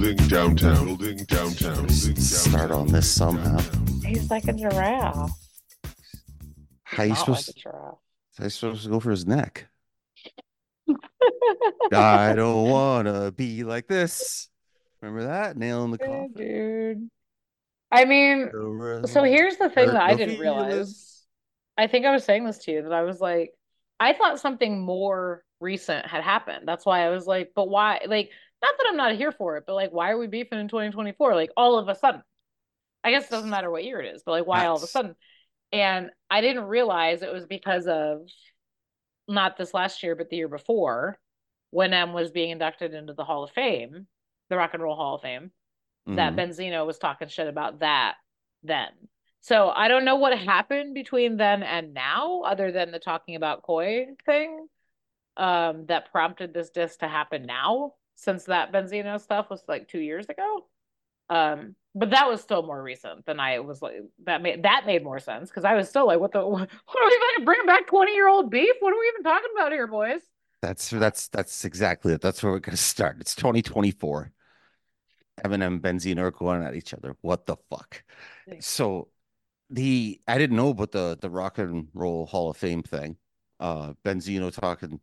Building downtown. Building downtown. Building Start on this somehow. He's like a giraffe. How you Not supposed like a giraffe. how you supposed to go for his neck? I don't wanna be like this. Remember that? Nail in the Yeah, coffin. dude. I mean, so here's the thing that I didn't realize. I think I was saying this to you that I was like, I thought something more recent had happened. That's why I was like, but why? Like, not that I'm not here for it, but like, why are we beefing in 2024? Like, all of a sudden. I guess it doesn't matter what year it is, but like, why all of a sudden? And I didn't realize it was because of not this last year, but the year before, when M was being inducted into the Hall of Fame, the Rock and Roll Hall of Fame that Mhm. Benzino was talking shit about that then. So I don't know what happened between then and now, other than the talking about Coi thing, um, that prompted this disc to happen now, since that Benzino stuff was like two years ago. Um, but that was still more recent than I was like that made that made more sense because I was still like, what the what are we even bringing back 20 year old beef? What are we even talking about here, boys? That's that's that's exactly it. That's where we're gonna start. It's 2024. Eminem, Benzino are going at each other. What the fuck? So the I didn't know about the the Rock and Roll Hall of Fame thing. Uh Benzino talking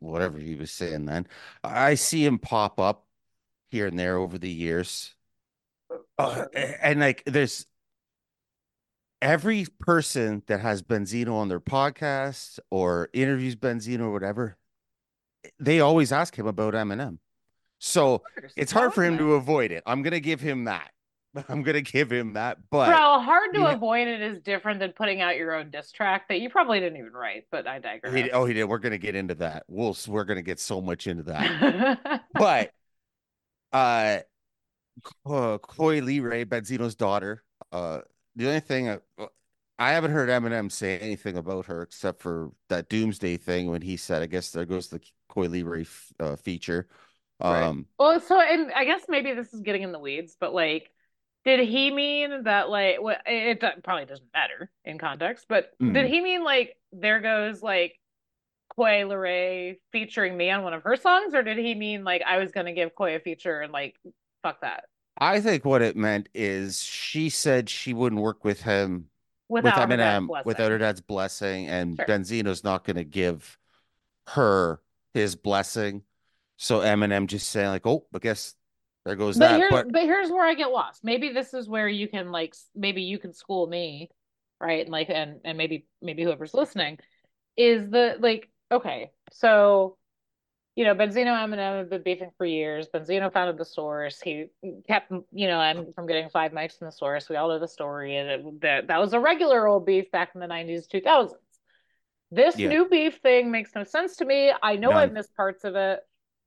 whatever he was saying then. I see him pop up here and there over the years. Uh, and like there's every person that has Benzino on their podcast or interviews Benzino or whatever, they always ask him about Eminem. So it's hard for him to avoid it. I'm gonna give him that. I'm gonna give him that. But Bro, hard to you avoid it is different than putting out your own diss track that you probably didn't even write, but I digress. he, oh, he did. We're gonna get into that. We'll we're gonna get so much into that. but uh, uh Chloe Lee Ray, Benzino's daughter. Uh, the only thing uh, I haven't heard Eminem say anything about her except for that Doomsday thing when he said, "I guess there goes the Coi Leray f- uh, feature." Right. Um, Well, so and I guess maybe this is getting in the weeds, but like, did he mean that like what it, do- probably doesn't matter in context, but did Mhm. he mean like there goes like Coi Leray featuring me on one of her songs, or did he mean like I was gonna give Coi a feature and like fuck that I think what it meant is she said she wouldn't work with him without with her Eminem blessing. without her dad's blessing, and Sure. Benzino's not going to give her his blessing. So Eminem just saying like, "Oh, I guess there goes But that." here, But but here's where I get lost. Maybe this is where you can like, maybe you can school me, right? And like, and and maybe maybe whoever's listening is the like, okay, so you know, Benzino and Eminem have been beefing for years. Benzino founded the source. He kept, you know, I'm from getting five mics in the source. We all know the story, and it, that that was a regular old beef back in the 90s, 2000s. This Yeah. new beef thing makes no sense to me. I know None. I've missed parts of it.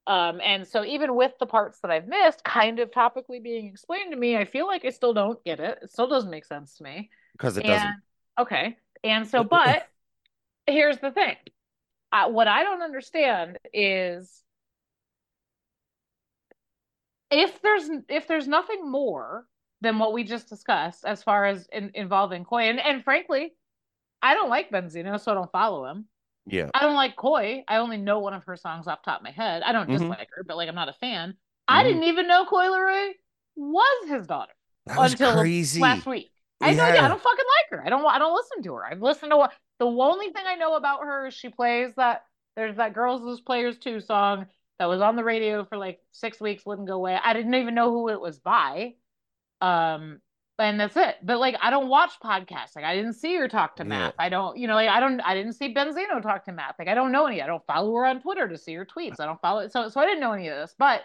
Um, and so even with the parts that I've missed kind of topically being explained to me, I feel like I still don't get it. It still doesn't make sense to me. because it and doesn't. okay. And so, but here's the thing. Uh, what I don't understand is if there's if there's nothing more than what we just discussed as far as in, involving Coi, and, and frankly, I don't like Benzino, so I don't follow him. Yeah, I don't like Coi. I only know one of her songs off the top of my head. I don't Mhm. dislike her, but like I'm not a fan. I Mhm. didn't even know Coi Leray was his daughter was until crazy. last week. I know. Yeah, Yeah. I don't fucking like her. I don't. I don't listen to her. I've listened to what the only thing I know about her is she plays that. There's that "Girls Lose Players 2 song that was on the radio for like six weeks, wouldn't go away. I didn't even know who it was by. Um, and that's it. But like, I don't watch podcasts. Like, I didn't see her talk to Yeah. Math. I don't, you know, like I don't, I didn't see Benzino talk to Math. Like, I don't know any. I don't follow her on Twitter to see her tweets. I don't follow it. So, so I didn't know any of this. But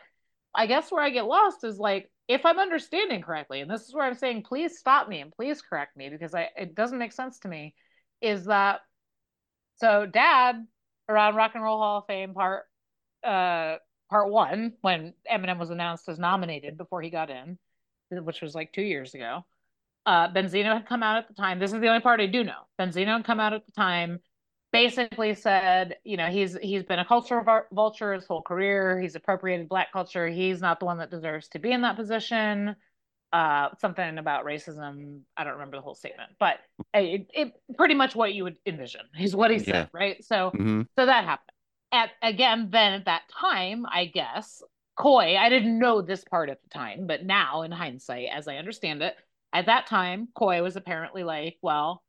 I guess where I get lost is like, if I'm understanding correctly, and this is where I'm saying, please stop me and please correct me because I it doesn't make sense to me. Is that so? Dad around Rock and Roll Hall of Fame part uh part one when Eminem was announced as nominated before he got in, which was like two years ago. Uh, Benzino had come out at the time. This is the only part I do know. Benzino had come out at the time, basically said, you know, he's he's been a culture vulture his whole career. He's appropriated black culture. He's not the one that deserves to be in that position. Uh, something about racism. I don't remember the whole statement, but it, it pretty much what you would envision is what he said, Yeah. right? So hmm so that happened. At again, then at that time, I guess Coi, I didn't know this part at the time, but now in hindsight, as I understand it, at that time, Coi was apparently like, well,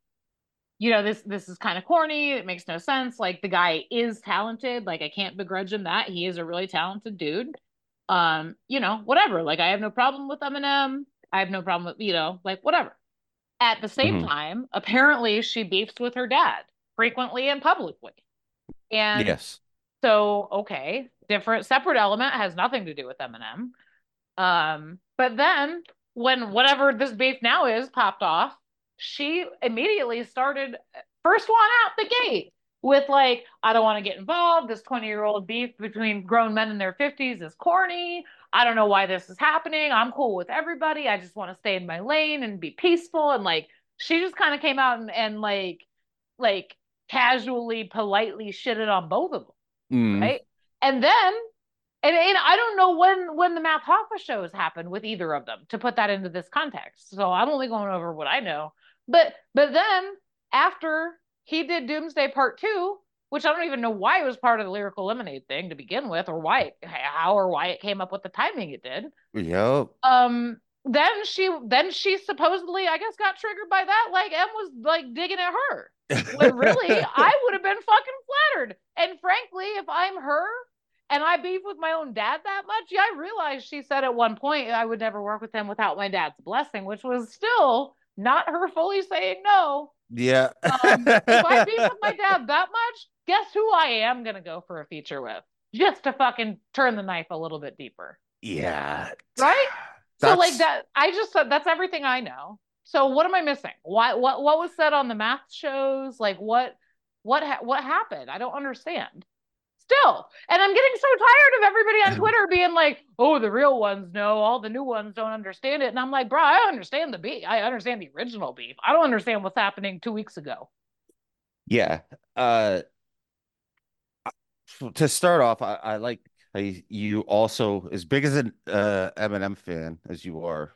you know, this this is kind of corny. It makes no sense. Like the guy is talented. Like I can't begrudge him that. He is a really talented dude. Um, you know, whatever. Like I have no problem with Eminem. I have no problem with, you know, like whatever. At the same Mhm. time, apparently she beefs with her dad frequently and publicly. And Yes. so, okay, different, separate element has nothing to do with Eminem. Um, but then when whatever this beef now is popped off, she immediately started first one out the gate with like, I don't want to get involved. This 20 year old beef between grown men in their 50s is corny. I don't know why this is happening. I'm cool with everybody. I just want to stay in my lane and be peaceful. And like, she just kind of came out and, and like, like casually, politely shitted on both of them Mm. right? And then, and, and I don't know when when the Math Hoffa shows happened with either of them to put that into this context. So I'm only going over what I know. But but then after he did Doomsday Part Two, which I don't even know why it was part of the Lyrical Lemonade thing to begin with, or why it, how or why it came up with the timing it did. Yep. Um, then she then she supposedly I guess got triggered by that. Like M was like digging at her when really I would have been fucking flattered. And frankly, if I'm her and I beef with my own dad that much, yeah, I realized she said at one point I would never work with him without my dad's blessing, which was still not her fully saying no. Yeah. Um, if I beef with my dad that much, guess who I am gonna go for a feature with? Just to fucking turn the knife a little bit deeper. yeah. Right? So like that, I just said that's everything I know. So what am I missing? Why? What? What was said on the Math shows? Like what? What? Ha- what happened? I don't understand. Still, and I'm getting so tired of everybody on Twitter being like, "Oh, the real ones know, all the new ones don't understand it," and I'm like, "Bro, I understand the beef. I understand the original beef. I don't understand what's happening two weeks ago." Yeah. Uh to start off, I, I like you, you also, as big as an uh Eminem fan as you are,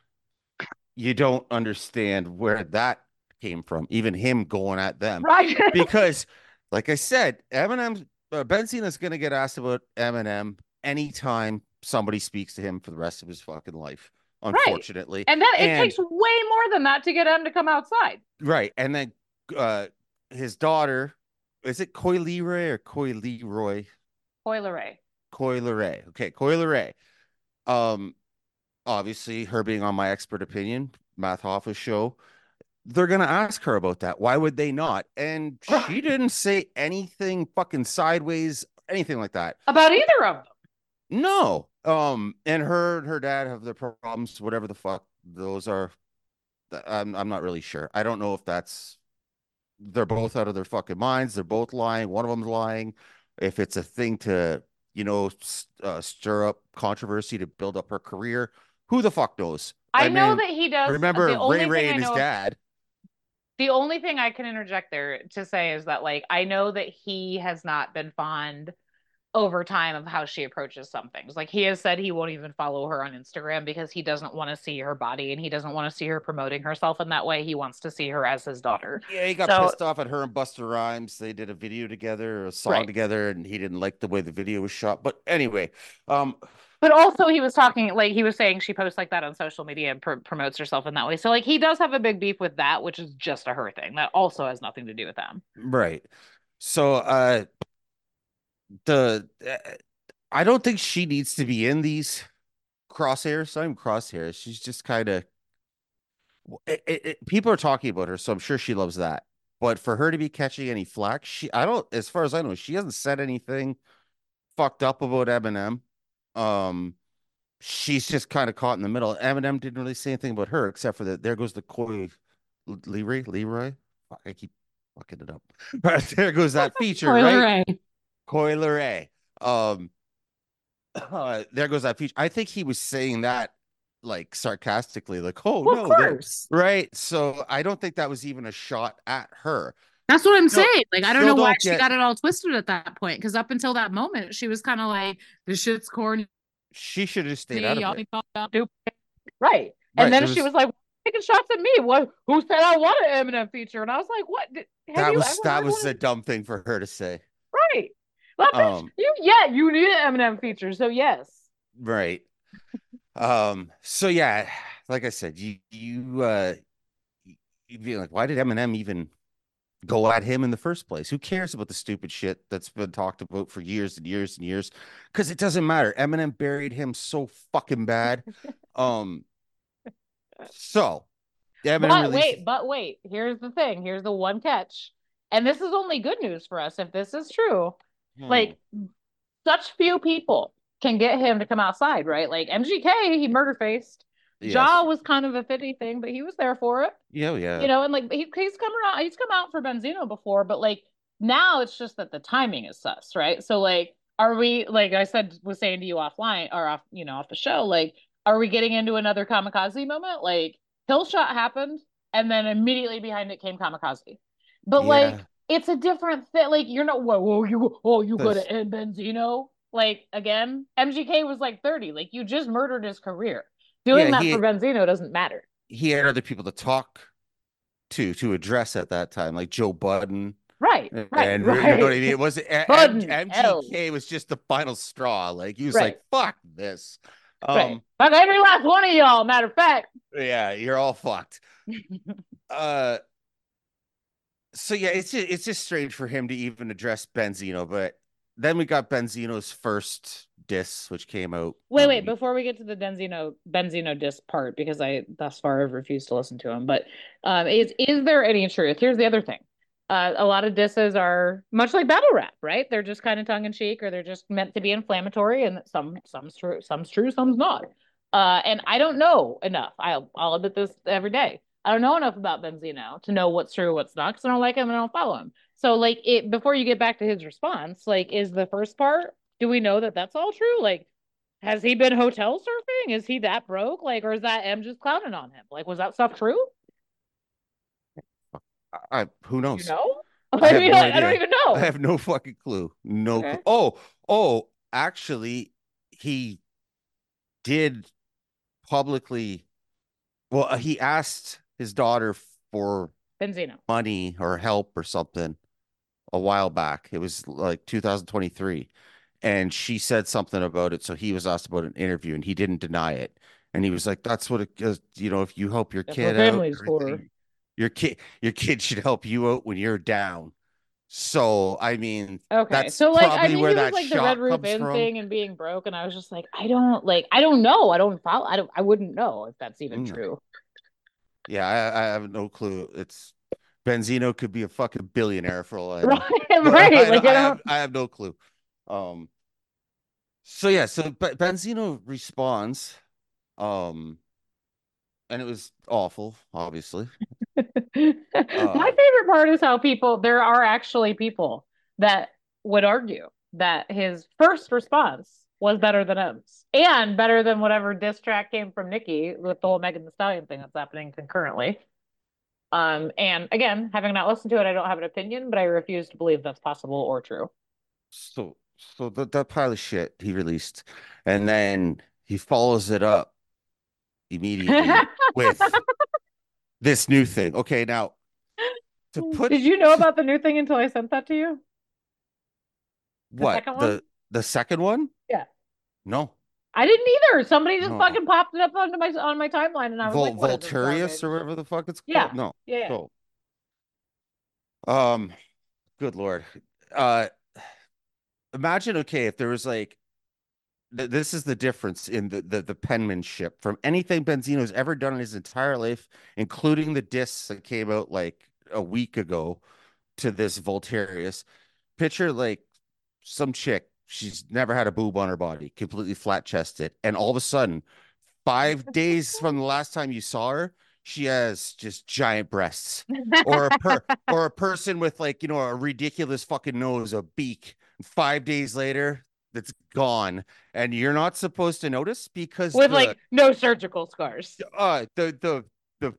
you don't understand where that came from, even him going at them. Right? Because, like I said, Eminem uh, Benzino is gonna get asked about Eminem anytime somebody speaks to him for the rest of his fucking life. Unfortunately. and then it And- takes way more than that to get him to come outside. Right. And then uh his daughter, is it Coy Leroy or Coy Leroy? Coiler Ray. Coi Leray. Okay, Coi Leray. Um, obviously, her being on my expert opinion, Math Hoffa's show, they're gonna ask her about that. Why would they not? And she didn't say anything fucking sideways, anything like that. About either of them. No. Um, and her and her dad have their problems, whatever the fuck those are. I'm I'm not really sure. I don't know if that's they're both out of their fucking minds. They're both lying. One of them's lying. If it's a thing to, you know, uh, stir up controversy to build up her career, who the fuck knows? I, know mean, that he does. Remember Ray Ray and his dad. The only thing I can interject there to say is that, like, I know that he has not been fond over time of how she approaches some things. Like, he has said he won't even follow her on Instagram because he doesn't want to see her body and he doesn't want to see her promoting herself in that way. He wants to see her as his daughter. Yeah, he got So- pissed off at her and Busta Rhymes. They did a video together, a song Right. together, and he didn't like the way the video was shot. But anyway, um, But also, he was talking, like, he was saying she posts like that on social media and pr- promotes herself in that way. So, like, he does have a big beef with that, which is just a her thing. That also has nothing to do with them. Right. So uh the uh, I don't think she needs to be in these crosshairs. Even crosshairs. She's just kind of people are talking about her, so I'm sure she loves that. But for her to be catching any flack, she I don't as far as I know, she hasn't said anything fucked up about Eminem. Um she's just kind of caught in the middle. Eminem didn't really say anything about her except for that there goes the Coy Leroy Leroy. Fuck, I keep fucking it up. But there goes that feature, right? Coi Leray. Um, uh, there goes that feature. I think he was saying that like sarcastically, like, "Oh Well, no, right?" So I don't think that was even a shot at her. That's what I'm Still- saying. Like, I don't know why don't she get- got it all twisted at that point. Because up until that moment, she was kind of like, "This shit's corny." She should have stayed out Y'all of be it. called out. Right. Right, And then there she was- was like, taking shots at me. What? Who said I want an Eminem feature? And I was like, what? Did, have That you was ever that was one? a dumb thing for her to say. right. Well, bitch, Um, you yeah, you need an Eminem feature. So yes. Right. Um, so yeah, like I said, you you uh you'd be like, why did Eminem even go at him in the first place? Who cares about the stupid shit that's been talked about for years and years and years? Because it doesn't matter. Eminem buried him so fucking bad. Um so Eminem But released- wait, but wait. Here's the thing. Here's the one catch. And this is only good news for us if this is true. Hmm. Like, such few people can get him to come outside, right? Like MGK, he murder faced. Yes. Ja was kind of a fitty thing, but he was there for it. Yeah, oh, yeah. You know, and like he, he's come around, he's come out for Benzino before, but like now it's just that the timing is sus, right? So like, are we like I said was saying to you offline or off, you know, off the show, like, are we getting into another kamikaze moment? Like Killshot happened, and then immediately behind it came kamikaze. But like it's a different thing. Like you're not whoa, whoa you oh you gotta end Benzino. Like again, MGK was like 30. Like you just murdered his career. Doing Yeah, that he- for Benzino doesn't matter. he had other people to talk to to address at that time, like Joe Budden. Right. Right. and right. you know what I mean? It was M- Budden, MGK was just the final straw. Like he was Right. like, "Fuck this." Um, Right. Fuck every last one of y'all, matter of fact. yeah, you're all fucked. Uh, so yeah, it's just, it's just strange for him to even address Benzino, but then we got Benzino's first diss, which came out. Wait, um, wait, before we get to the Benzino Benzino disc part, because I thus far have refused to listen to him. But um is is there any truth? Here's the other thing. Uh, a lot of disses are much like battle rap, right? They're just kind of tongue in cheek, or they're just meant to be inflammatory, and some some's true, some's true, some's not. Uh, and I don't know enough. I'll I'll admit this every day. I don't know enough about Benzino to know what's true, what's not, because I don't like him and I don't follow him. So, like, it before you get back to his response, like, is the first part? Do we know that that's all true? Like, has he been hotel surfing? Is he that broke? Like, or is that M just clowning on him? Like, was that stuff true? I, who knows? You know? I I, mean, no I, I don't even know. I have no fucking clue. No. Okay. Clue. Oh, oh, actually, he did publicly. Well, uh, he asked his daughter for Benzino. money or help or something a while back. It was like 2023. And she said something about it. So he was asked about an interview and he didn't deny it. And he was like, that's what it is. You know, if you help your That's kid out, for. your kid, your kid should help you out when you're down. So, I mean, Okay, That's so like I mean, where he was like the Red Roof Inn from. thing and being broke, and I was just like, I don't like, I don't know, I don't follow, I don't, I wouldn't know if that's even Mm. true. yeah, I, I have no clue. It's Benzino could be a fucking billionaire for all I know. Right, right. I, like I I have. I have no clue. Um. So yeah, so but Benzino responds, um, and it was awful, obviously. My Uh, favorite part is how people there are actually people that would argue that his first response was better than M's and better than whatever diss track came from Nicki with the whole Megan Thee Stallion thing that's happening concurrently. Um, and again, having not listened to it, I don't have an opinion, but I refuse to believe that's possible or true. So so that that pile of shit he released, and then he follows it up immediately with this new thing. Okay, now to put Did you know about the new thing until I sent that to you? the what second the one? the second one? Yeah. No, I didn't either. Somebody just No. fucking popped it up onto my on my timeline, and I was Vol- like, "What is Vulturius or whatever the fuck it's called. Yeah. No. Yeah, yeah. So, um, good lord. Uh, imagine okay if there was like, th- this is the difference in the, the the penmanship from anything Benzino's ever done in his entire life, including the discs that came out like a week ago, to this Vulturius. Picture like some chick. She's never had a boob on her body, completely flat chested, and all of a sudden, five days from the last time you saw her, she has just giant breasts or a per or a person with like you know a ridiculous fucking nose, a beak. Five days later, that's gone, and you're not supposed to notice because with the, like no surgical scars. uh the the the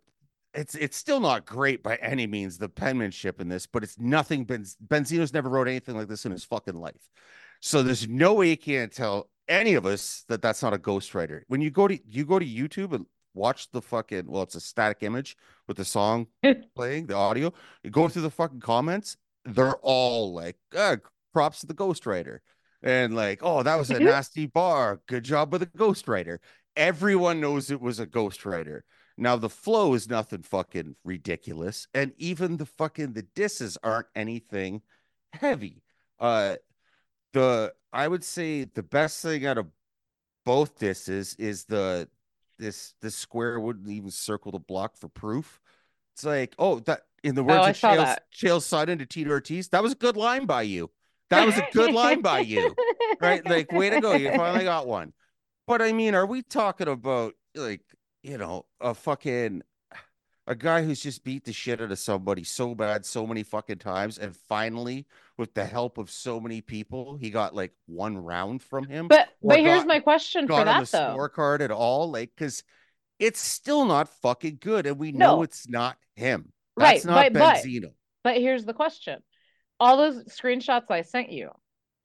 it's it's still not great by any means the penmanship in this, but it's nothing. Ben Benzino's never wrote anything like this in his fucking life, so there's no way you can't tell any of us that that's not a ghostwriter. When you go to you go to YouTube and watch the fucking well, it's a static image with the song playing, the audio. You go through the fucking comments, they're all like, uh, props to the ghostwriter. and like, oh, that was a nasty bar. Good job with the ghostwriter. Everyone knows it was a ghostwriter. Now the flow is nothing fucking ridiculous, and even the fucking the disses aren't anything heavy. Uh, the I would say the best thing out of both disses is the this this square wouldn't even circle the block for proof. It's like, oh, that in the words Oh, of Chael, that. Chael Sonnen to Tito Ortiz, that was a good line by you. That was a good line by you, right? Like, way to go, you finally got one. But I mean, are we talking about like you know a fucking a guy who's just beat the shit out of somebody so bad so many fucking times, and finally, with the help of so many people, he got like one round from him. But but here's got- my question for that though. scorecard at all, like because it's still not fucking good, and we No. know it's not him. Right, That's not but- but- Benzino. But here's the question. All those screenshots I sent you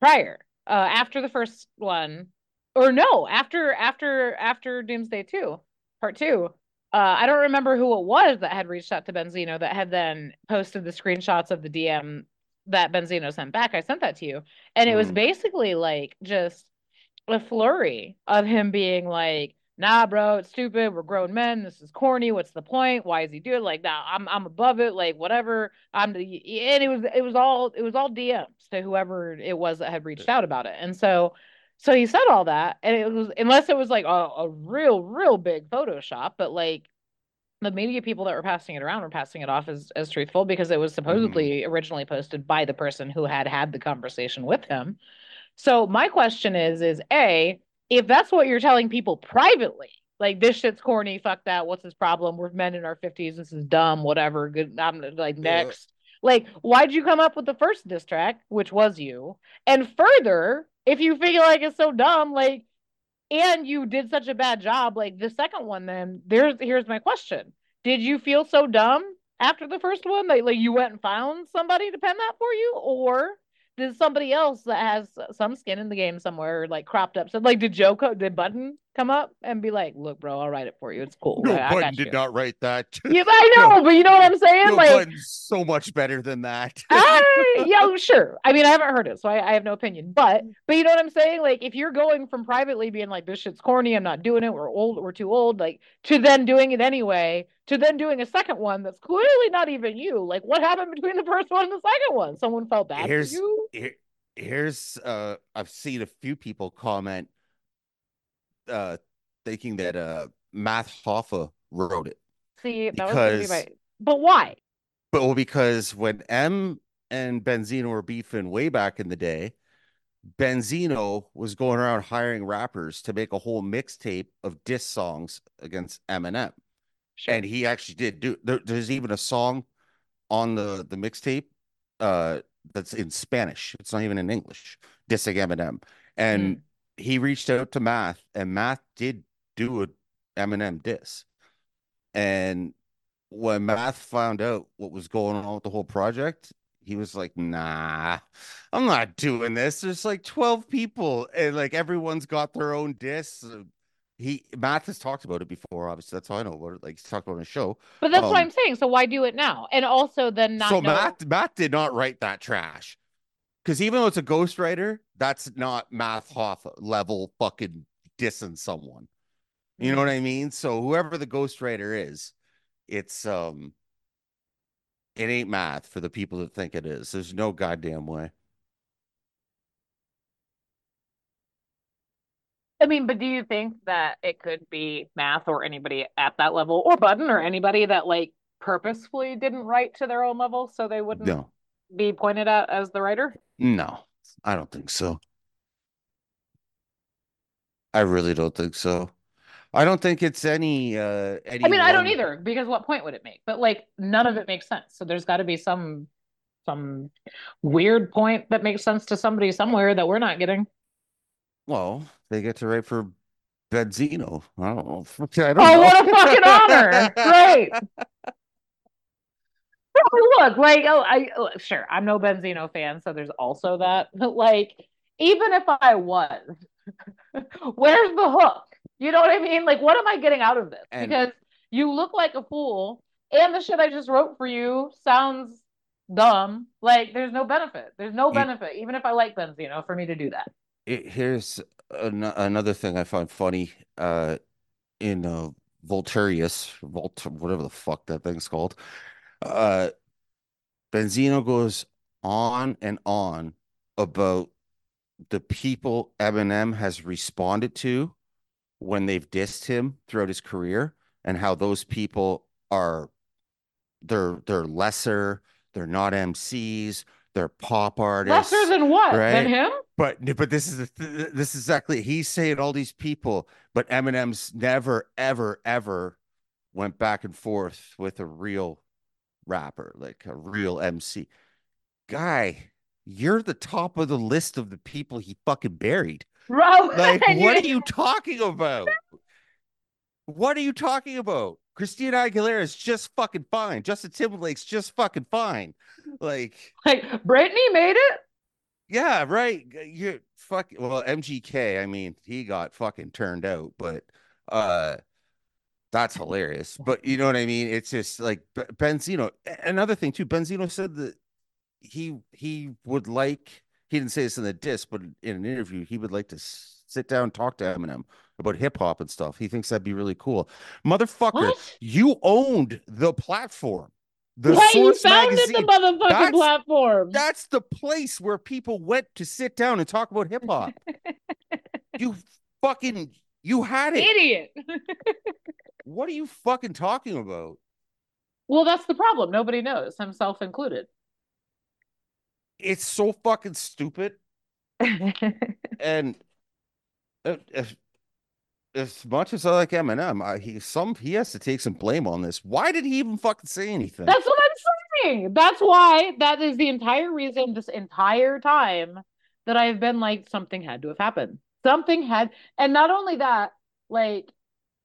prior, uh, after the first one, or no, after after after Doomsday 2, part two, uh, I don't remember who it was that had reached out to Benzino that had then posted the screenshots of the DM that Benzino sent back. I sent that to you. And it was Mm. basically like just a flurry of him being like, nah, bro, it's stupid. We're grown men. This is corny. What's the point? Why is he doing like nah, I'm I'm above it, like whatever. I'm the and it was it was all it was all DMs to whoever it was that had reached out about it. And so so he said all that, and it was unless it was like a, a real, real big Photoshop, but like the media people that were passing it around were passing it off as as truthful because it was supposedly mm-hmm. originally posted by the person who had had the conversation with him. So my question is is A, if that's what you're telling people privately, like this shit's corny, fuck that, what's his problem? We're men in our 50s, this is dumb, whatever. Good I'm like Yeah. next. Like, why'd you come up with the first diss track, which was you? And further, if you feel like it's so dumb, like and you did such a bad job, like the second one, then there's here's my question. Did you feel so dumb after the first one that like you went and found somebody to pen that for you? Or did somebody else that has some skin in the game somewhere like cropped up? So like did Joe co- did Budden come up and be like, look, bro, I'll write it for you. It's cool. No, I, I did not write that. Yeah, I know, No. but you know what I'm saying? No, like so much better than that. I, yeah, sure. I mean, I haven't heard it, so I, I have no opinion. But but you know what I'm saying? Like, if you're going from privately being like, "This shit's corny, I'm not doing it, we're old, we're too old," like to then doing it anyway, to then doing a second one that's clearly not even you. Like, what happened between the first one and the second one? Someone felt bad Here's- for you. Here, here's uh I've seen a few people comment uh thinking that uh Math Hoffa wrote it. See, that was gonna be because- my. But why? But well, because when M and Benzino were beefing way back in the day, Benzino was going around hiring rappers to make a whole mixtape of diss songs against Eminem. Sure. And he actually did do there, there's even a song on the the mixtape uh that's in Spanish. It's not even in English, dissing Eminem. And he reached out to Math, and Math did do a Eminem diss. And when Math found out what was going on with the whole project, he was like, nah, I'm not doing this. There's like 12 people, and like everyone's got their own diss. He Math has talked about it before, obviously. That's how I know about it. Like he's talked about on his show. but that's what um, I'm saying. So why do it now? And also then not so know- Math Math did not write that trash. Because even though it's a ghostwriter, that's not Math Hoffa level fucking dissing someone. You know what I mean? So whoever the ghostwriter is, it's um it ain't Math for the people that think it is. There's no goddamn way. I mean, but do you think that it could be Math or anybody at that level or Budden or anybody that like purposefully didn't write to their own level so they wouldn't No, be pointed at as the writer? no, I don't think so. I really don't think so. I don't think it's any uh any I mean, I don't either because what point would it make? But like none of it makes sense. So there's got to be some some weird point that makes sense to somebody somewhere that we're not getting. Well, they get to write for Benzino. I don't know. I don't Oh, know. what a fucking honor. Great. Look, like, oh, I oh, sure, I'm no Benzino fan, so there's also that. But like, even if I was, where's the hook? You know what I mean? Like, what am I getting out of this? And- because you look like a fool, and the shit I just wrote for you sounds dumb. Like, there's no benefit. There's no benefit, even if I like Benzino, for me to do that. it, here's an- another thing I find funny uh in uh Vulturius, Volt whatever the fuck that thing's called. Uh Benzino goes on and on about the people Eminem has responded to when they've dissed him throughout his career and how those people are they're they're lesser, they're not MCs, they're pop artists. Lesser than what? Than right? him? But but this is th- this is exactly he's saying all these people, but Eminem's never ever ever went back and forth with a real rapper, like a real MC. Guy, you're the top of the list of the people he fucking buried. Bro, Like, what are you talking about? What are you talking about? Christina Aguilera is just fucking fine. Justin Timberlake's just fucking fine. Like, like Britney made it? yeah, right. You fuck. Well, MGK. I mean, he got fucking turned out, but uh, that's hilarious. But you know what I mean? It's just like Benzino. Another thing too. Benzino said that he he would like. He didn't say this in the disc, but in an interview, he would like to sit down and talk to Eminem about hip hop and stuff. He thinks that'd be really cool. Motherfucker, What? you owned the platform. The you founded magazine. the motherfucking That's- platform? That's the place where people went to sit down and talk about hip hop. you fucking you had it. Idiot. What are you fucking talking about? well, that's the problem. Nobody knows, himself included. It's so fucking stupid. And if, as much as I like Eminem, I, he some he has to take some blame on this. Why did he even fucking say anything? That's what I'm saying. That's why that is the entire reason this entire time that I've been like something had to have happened. Something had, and not only that, like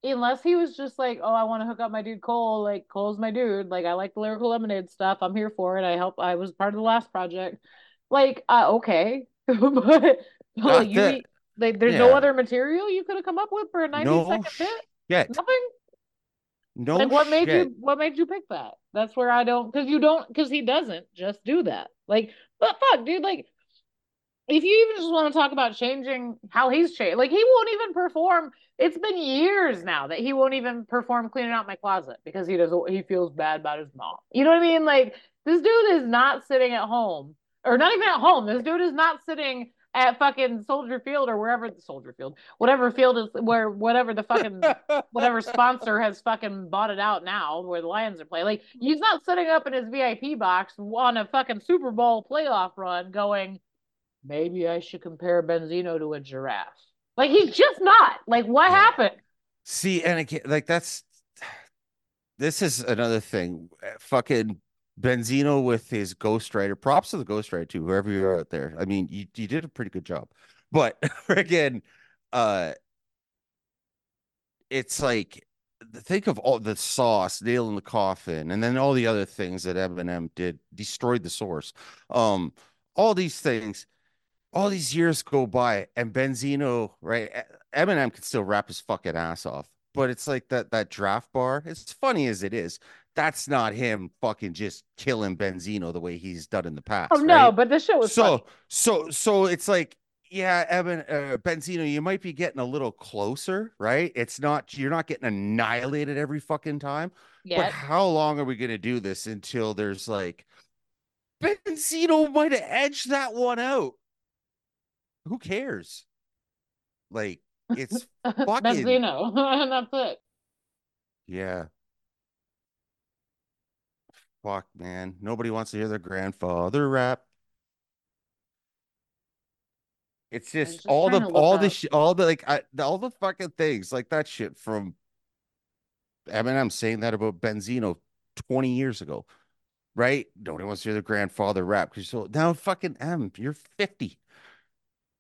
unless he was just like, oh, I want to hook up my dude Cole. Like Cole's my dude. Like I like the Lyrical Lemonade stuff. I'm here for it. I help. I was part of the last project. Like, uh, okay, but, like you, that- like there's no other material you could have come up with for a 90 no second bit. shit. Nothing. No like what made you what made you pick that that's where i don't because you don't because he doesn't just do that like but fuck dude like if you even just want to talk about changing how he's changed like he won't even perform it's been years now that he won't even perform cleaning out my closet because he doesn't he feels bad about his mom you know what i mean like this dude is not sitting at home or not even at home this dude is not sitting at fucking soldier field or wherever the soldier field whatever field is where whatever the fucking whatever sponsor has fucking bought it out now where the Lions are playing. Like he's not sitting up in his VIP box on a fucking Super Bowl playoff run going, maybe I should compare Benzino to a giraffe. Like he's just not. Like what Yeah. happened? See, and again, like that's this is another thing. Fucking Benzino with his ghostwriter. Props to the ghostwriter too, whoever you're out there. I mean, you you did a pretty good job. But again, uh it's like think of all the sauce, nail in the coffin, and then all the other things that Eminem did, destroyed the source. Um, all these things, all these years go by, and Benzino, right? Eminem can still rap his fucking ass off, but it's like that that draft bar. As funny as it is, that's not him fucking just killing Benzino the way he's done in the past. Oh no, but this shit was so funny. so so it's like yeah evan uh, benzino you might be getting a little closer right it's not you're not getting annihilated every fucking time but how long are we going to do this until there's like benzino might have edged that one out who cares like it's fucking- Benzino. and that's it. yeah fuck man nobody wants to hear their grandfather rap It's just, just all the all the sh- all the like I, all the fucking things like that shit from Eminem saying that about Benzino 20 years ago, right? Nobody wants to hear their grandfather rap because so now fucking M, you're 50.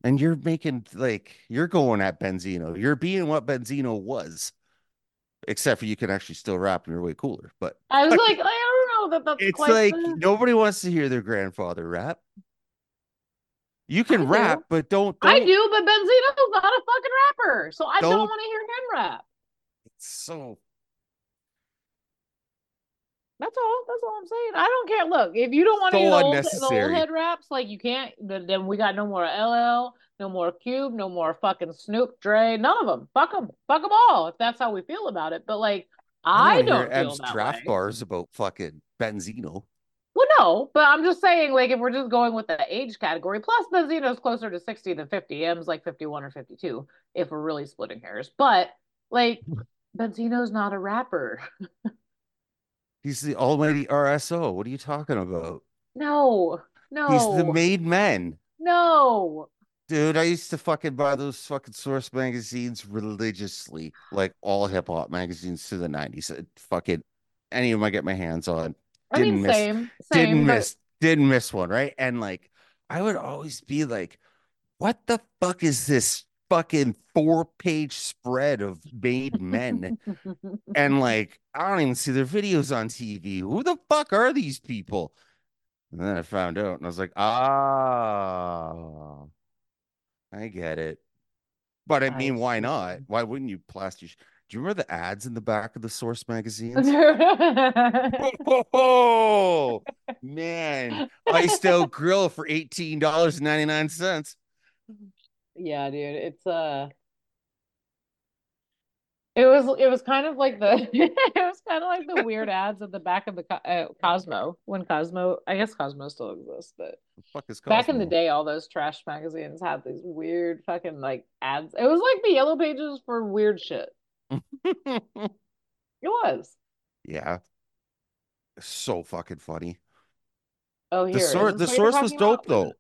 And you're making like you're going at Benzino. You're being what Benzino was. Except for you can actually still rap and you're way cooler. But I was like, I don't know that that's it's like the- nobody wants to hear their grandfather rap. You can I do. rap, but don't, I don't- do, but Benzino's not a fucking rapper, so I don't, Don't- want to hear him rap. It's so That's all. That's all I'm saying. I don't care. Look, if you don't want to So do the old, the old head wraps, like you can't, then, we got no more LL, no more Cube, no more fucking Snoop, Dre, none of them. Fuck them. Fuck them all. If that's how we feel about it. But like, I, wanna don't hear feel Eb's that draft way. bars about fucking Benzino. Well, no, but I'm just saying, like, if we're just going with the age category, plus Benzino's closer to 60 than 50. M's like 51 or 52, if we're really splitting hairs. But like, Benzino's not a rapper. He's the almighty RSO. What are you talking about? No, no, He's the made man. no. Dude, I used to fucking buy those fucking source magazines religiously, like all hip hop magazines to the 90s. Uh, Fucking any of them I get my hands on. I mean, Didn't miss- same, same. didn't but- miss didn't miss one, right? And like I would always be like, what the fuck is this fucking four page spread of made men? and like I don't even see their videos on TV. Who the fuck are these people? And then I found out and I was like, ah, I get it. But I I mean, why not? Why wouldn't you plaster? Do you remember the ads in the back of the Source magazines? Oh man, iced out grill for eighteen dollars and ninety nine cents. Yeah, dude, it's uh it was it was kind of like the it was kind of like the weird ads at the back of the uh, Cosmo when Cosmo I guess Cosmo still exists, but The fuck is back in the day all those trash magazines had these weird fucking like ads. It was like the yellow pages for weird shit. It was. yeah, so fucking funny. Oh, The here. is source, the source was talking about? dope though.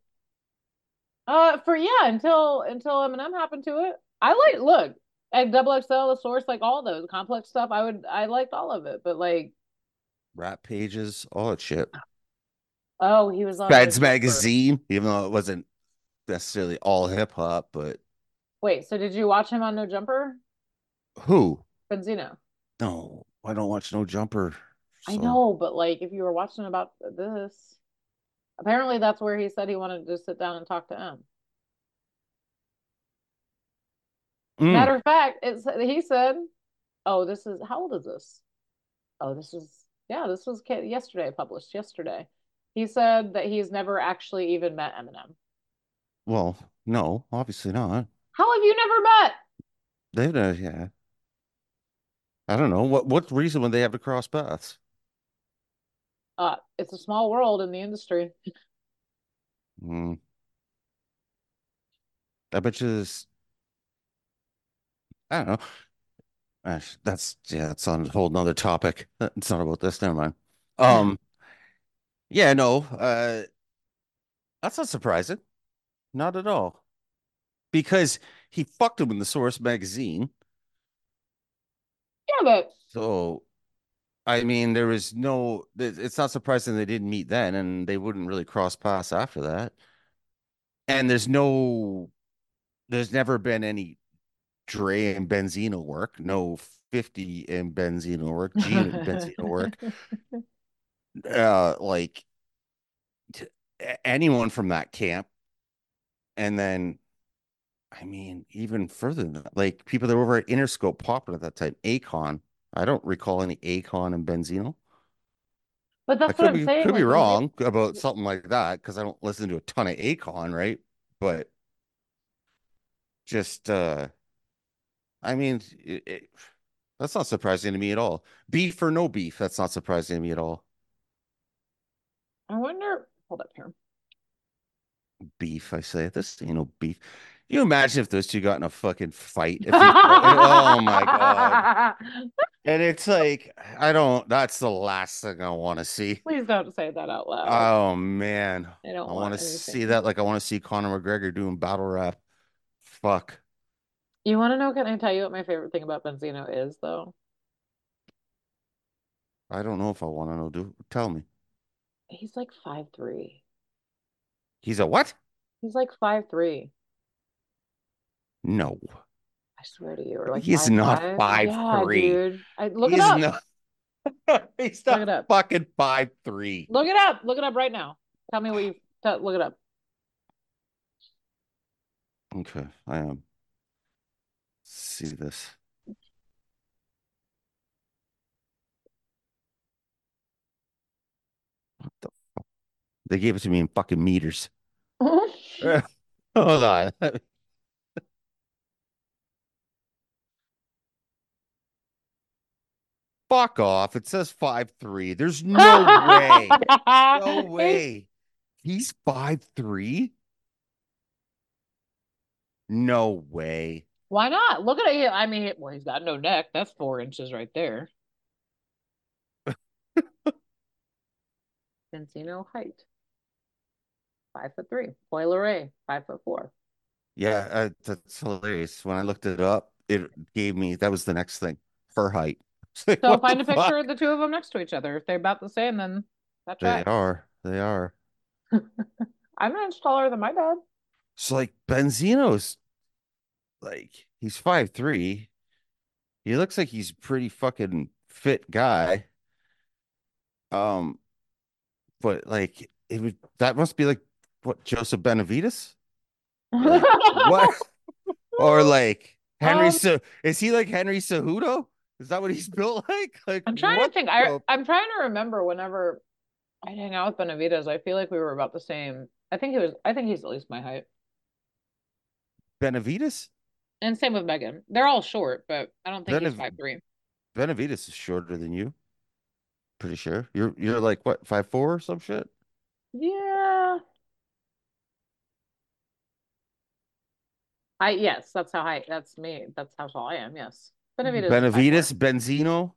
Uh, for yeah, until until Eminem happened to it. I like look at Double XL, the source, like all those complex stuff. I would I liked all of it, but like Rap pages, all that shit. oh, he was on Jumper. magazine, even though it wasn't necessarily all hip hop, but Wait, so did you watch him on No Jumper? who? Benzino. No, I don't watch No Jumper. I know, but like if you were watching about this, apparently that's where he said he wanted to sit down and talk to M. Mm, Matter of fact, it's he said, "Oh, this is how old is this? Oh, this is yeah, this was yesterday, published yesterday." He said that he's never actually even met Eminem. well, no, obviously not. How have you never met? They've uh, yeah. I don't know what what reason would they have to cross paths. Uh, it's a small world in the industry. Mm. I bet you this. I don't know. Gosh, that's yeah, that's on a whole nother topic. It's not about this. Never mind. Um, yeah, no, uh, that's not surprising. Not at all. Because he fucked him in the Source magazine. Yeah, but So, I mean, there is no, it's not surprising they didn't meet then and they wouldn't really cross paths after that. And there's no, there's never been any Dre and Benzino work, no 50 and Benzino work, Gene and Benzino work. Uh, like anyone from that camp. And then, I mean, even further than that, like people that were over at Interscope popping at that time, Akon. I don't recall any Akon and Benzino. but I that's could what I'm be saying. could be like, they- wrong about something like that because I don't listen to a ton of Akon, right? But just uh I mean, it, it, that's not surprising to me at all. Beef or no beef, that's not surprising to me at all. I wonder. Hold up here. Beef, I say. This ain't no beef. You imagine if those two got in a fucking fight? If you- oh my god! And it's like I don't. That's the last thing I want to see. Please don't say that out loud. Oh man, I don't I want want to see that. Like I want to see Conor McGregor doing battle rap. Fuck. You want to know? Can I tell you what my favorite thing about Benzino is, though? I don't know if I want to know. Do tell me. He's like five three. He's a what? He's like five three. No, I swear to you, like He's five, not five. 5'3". Yeah, dude. I look he's it up. not. he's Look not it up. fucking five three. Look it up. Look it up right now. Tell me what you tell, look it up. Okay, I am. See this. They gave it to me in fucking meters. Hold on. Fuck off. It says five three. There's no way. No way. He's five three. No way. Why not? Look at him. I mean, well, he's got no neck. That's four inches right there. Benzino height. Five foot three. Coi Leray, five foot four. Yeah, uh, that's hilarious. When I looked it up, it gave me that was the next thing. Her height. Like, So find a picture fuck? of the two of them next to each other. If they're about the same, then that's right. They right. are. They are. I'm an inch taller than my dad. So like Benzino's like he's five three. He looks like he's a pretty fucking fit guy. Um, but like it would that must be like what Joseph Benavides? Like, what? Or like Henry Um, so is he like Henry Cejudo? Is that what he's built like? Like I'm trying to think. I I'm trying to remember whenever I'd hang out with Benavides. I feel like we were about the same. I think he was. I think he's at least my height. Benavides? And same with Megan. They're all short, but I don't think he's five three. Benavides is shorter than you. Pretty sure. You're you're like what, five four or some shit? Yeah. I yes, that's how high. That's me. That's how tall I am. Yes. Benavides. Benavides, Benzino.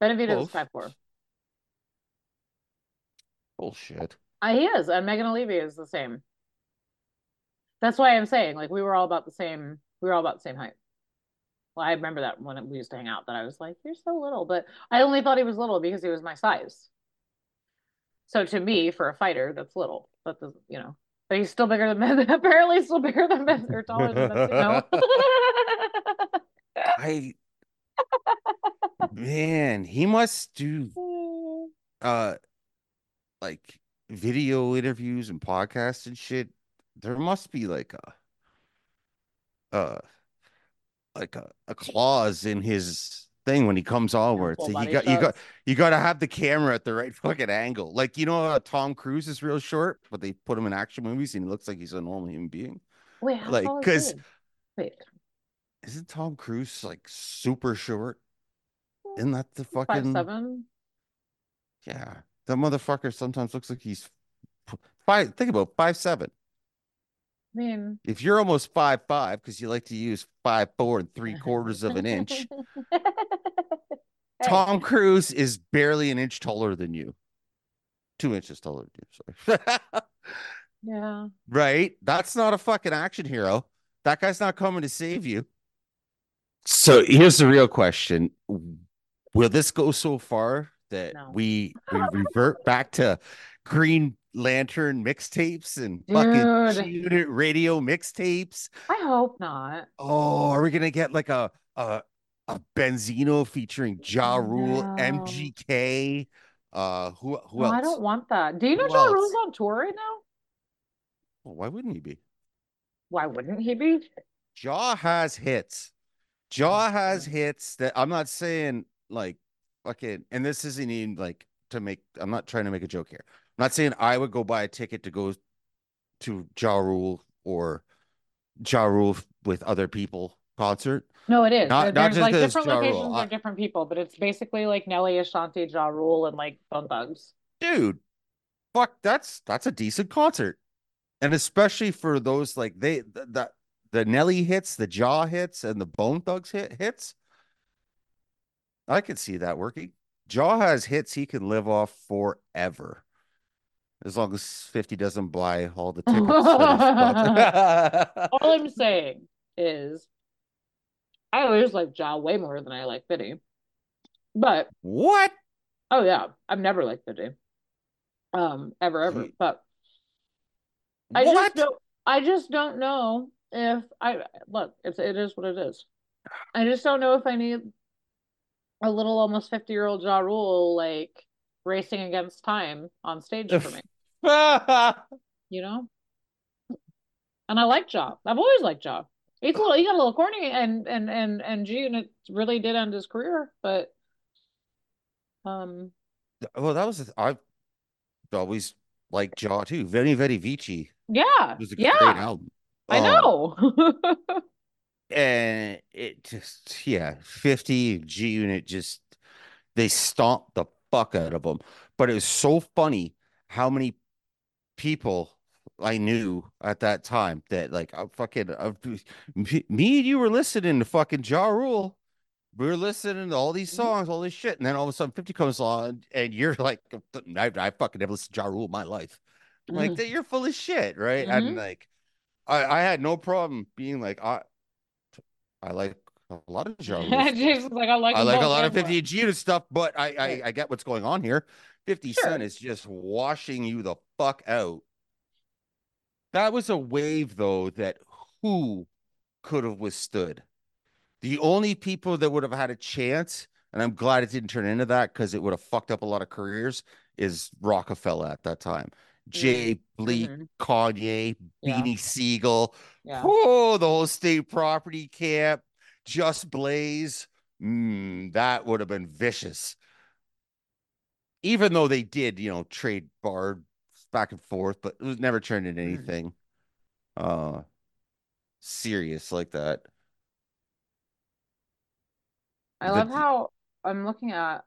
Benavides is five four. Bullshit. Uh, he is, and Megan Levy is the same. That's why I'm saying, like, we were all about the same. We were all about the same height. Well, I remember that when we used to hang out, that I was like, "You're so little," but I only thought he was little because he was my size. So to me, for a fighter, that's little. That doesn't, you know. But he's still bigger than Ben. Apparently, still bigger than Ben or taller than Benzino. I man, he must do uh like video interviews and podcasts and shit. There must be like a uh like a, a clause in his thing when he comes on where it's Full you got you got you got to have the camera at the right fucking angle. Like you know, uh, Tom Cruise is real short, but they put him in action movies and he looks like he's a normal human being. Wait, how like, tall is 'cause- he? Wait, Isn't Tom Cruise like super short? Isn't that the fucking five seven. yeah? That motherfucker sometimes looks like he's five. Think about five seven. I mean, If you're almost five five because you like to use five four and three quarters of an inch, Hey. Tom Cruise is barely an inch taller than you. Two inches taller than you. Sorry. Yeah. right? That's not a fucking action hero. That guy's not coming to save you. So here's the real question. Will this go so far that No. we we revert back to Green Lantern mixtapes and fucking unit radio mixtapes? I hope not. Oh, are we gonna get like a a a Benzino featuring Ja Rule, No. MGK? Uh, who who No, else? I don't want that. Do you know Who Ja? Rule's on tour right now? Well, why wouldn't he be? Why wouldn't he be? Ja has hits. Ja has hits that I'm not saying like fucking, and this isn't even like to make, I'm not trying to make a joke here. I'm not saying I would go buy a ticket to go to Ja Rule or Ja Rule with other people concert. No, it is. Not- There- not There's just like different Ja locations I- are different people, but it's basically like Nelly, Ashanti, Ja Rule, and like Bone Thugs. Dude, fuck, that's that's a decent concert. And especially for those like they the, the Nelly hits, the Ja hits, and the Bone Thugs hit hits. I could see that working. Ja has hits he can live off forever. As long as 50 doesn't buy all the tickets. All I'm saying is, I always like Ja way more than I like Biddy. But what? oh yeah, I've never liked Biddy. Um, ever ever. But I what? just don't. I just don't know if I look. It's it is what it is. I just don't know if I need a little almost fifty year old Ja Rule like racing against time on stage for me. You know. And I like Ja. I've always liked Ja. He's a little. He got a little corny, and and and and G Unit really did end his career, but um, well, that was the- I always liked Ja too. Venni Vetti Vecci Yeah. It was a yeah. great album. I Um, know. and it just yeah 50 g unit just they stomped the fuck out of them but it was so funny how many people i knew at that time that like i fucking uh, me and you were listening to fucking ja rule we were listening to all these Mhm. songs all this shit and then all of a sudden 50 comes along and you're like i, I fucking never listened to ja rule in my life I'm like Mhm. you're full of shit right Mhm. and like I, I had no problem being like I I like a lot of stuff. Jason's like, I like I like a lot of 50 G stuff, but I, I I get what's going on here. 50 Sure. Cent is just washing you the fuck out. That was a wave though that who could have withstood. The only people that would have had a chance, and I'm glad it didn't turn into that because it would have fucked up a lot of careers, is Rockefeller at that time. Jay Bleek, Mhm. Kanye, Yeah. Beanie Sigel, Yeah. Oh, the whole state property camp, Just Blaze. Mm, that would have been vicious. Even though they did, you know, trade bard back and forth, but it was never turned into Mhm. anything uh serious like that. I The- love how I'm looking at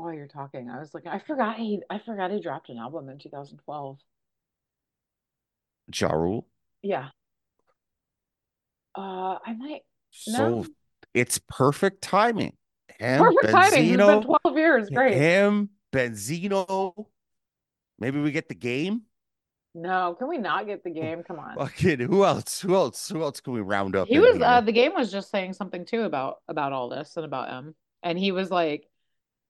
while you're talking. I was like, I forgot he. I forgot he dropped an album in 2012. Ja Rule. Yeah. Uh, I might. So No. it's perfect timing. Him, Perfect timing. It's been 12 years. Great. him, Benzino. Maybe we get the game. No, can we not get the game? Come on. Fucking who else? Who else? Who else can we round up? He was. Uh, the game was just saying something too about about all this and about M. And he was like,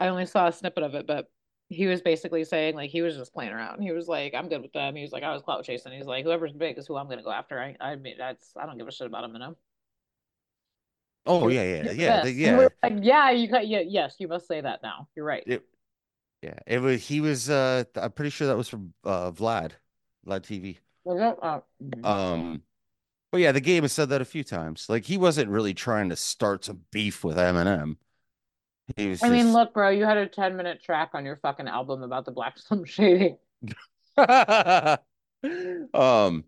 I only saw a snippet of it, but he was basically saying like he was just playing around. He was like, I'm good with them. He was like, I was clout chasing. He's like, whoever's big is who I'm gonna go after. I, I mean, that's I don't give a shit about him. You know. Oh yeah, yeah, yeah, the- yeah. like, yeah, you got yeah, yes, you must say that now. You're right. It, yeah, it was. He was. Uh, I'm pretty sure that was from uh Vlad, Vlad TV. Oh, mhm. Um, but yeah, the game has said that a few times. Like he wasn't really trying to start some beef with Eminem. I mean, look, bro, you had a 10 minute track on your fucking album about the Black Slim Shady. um.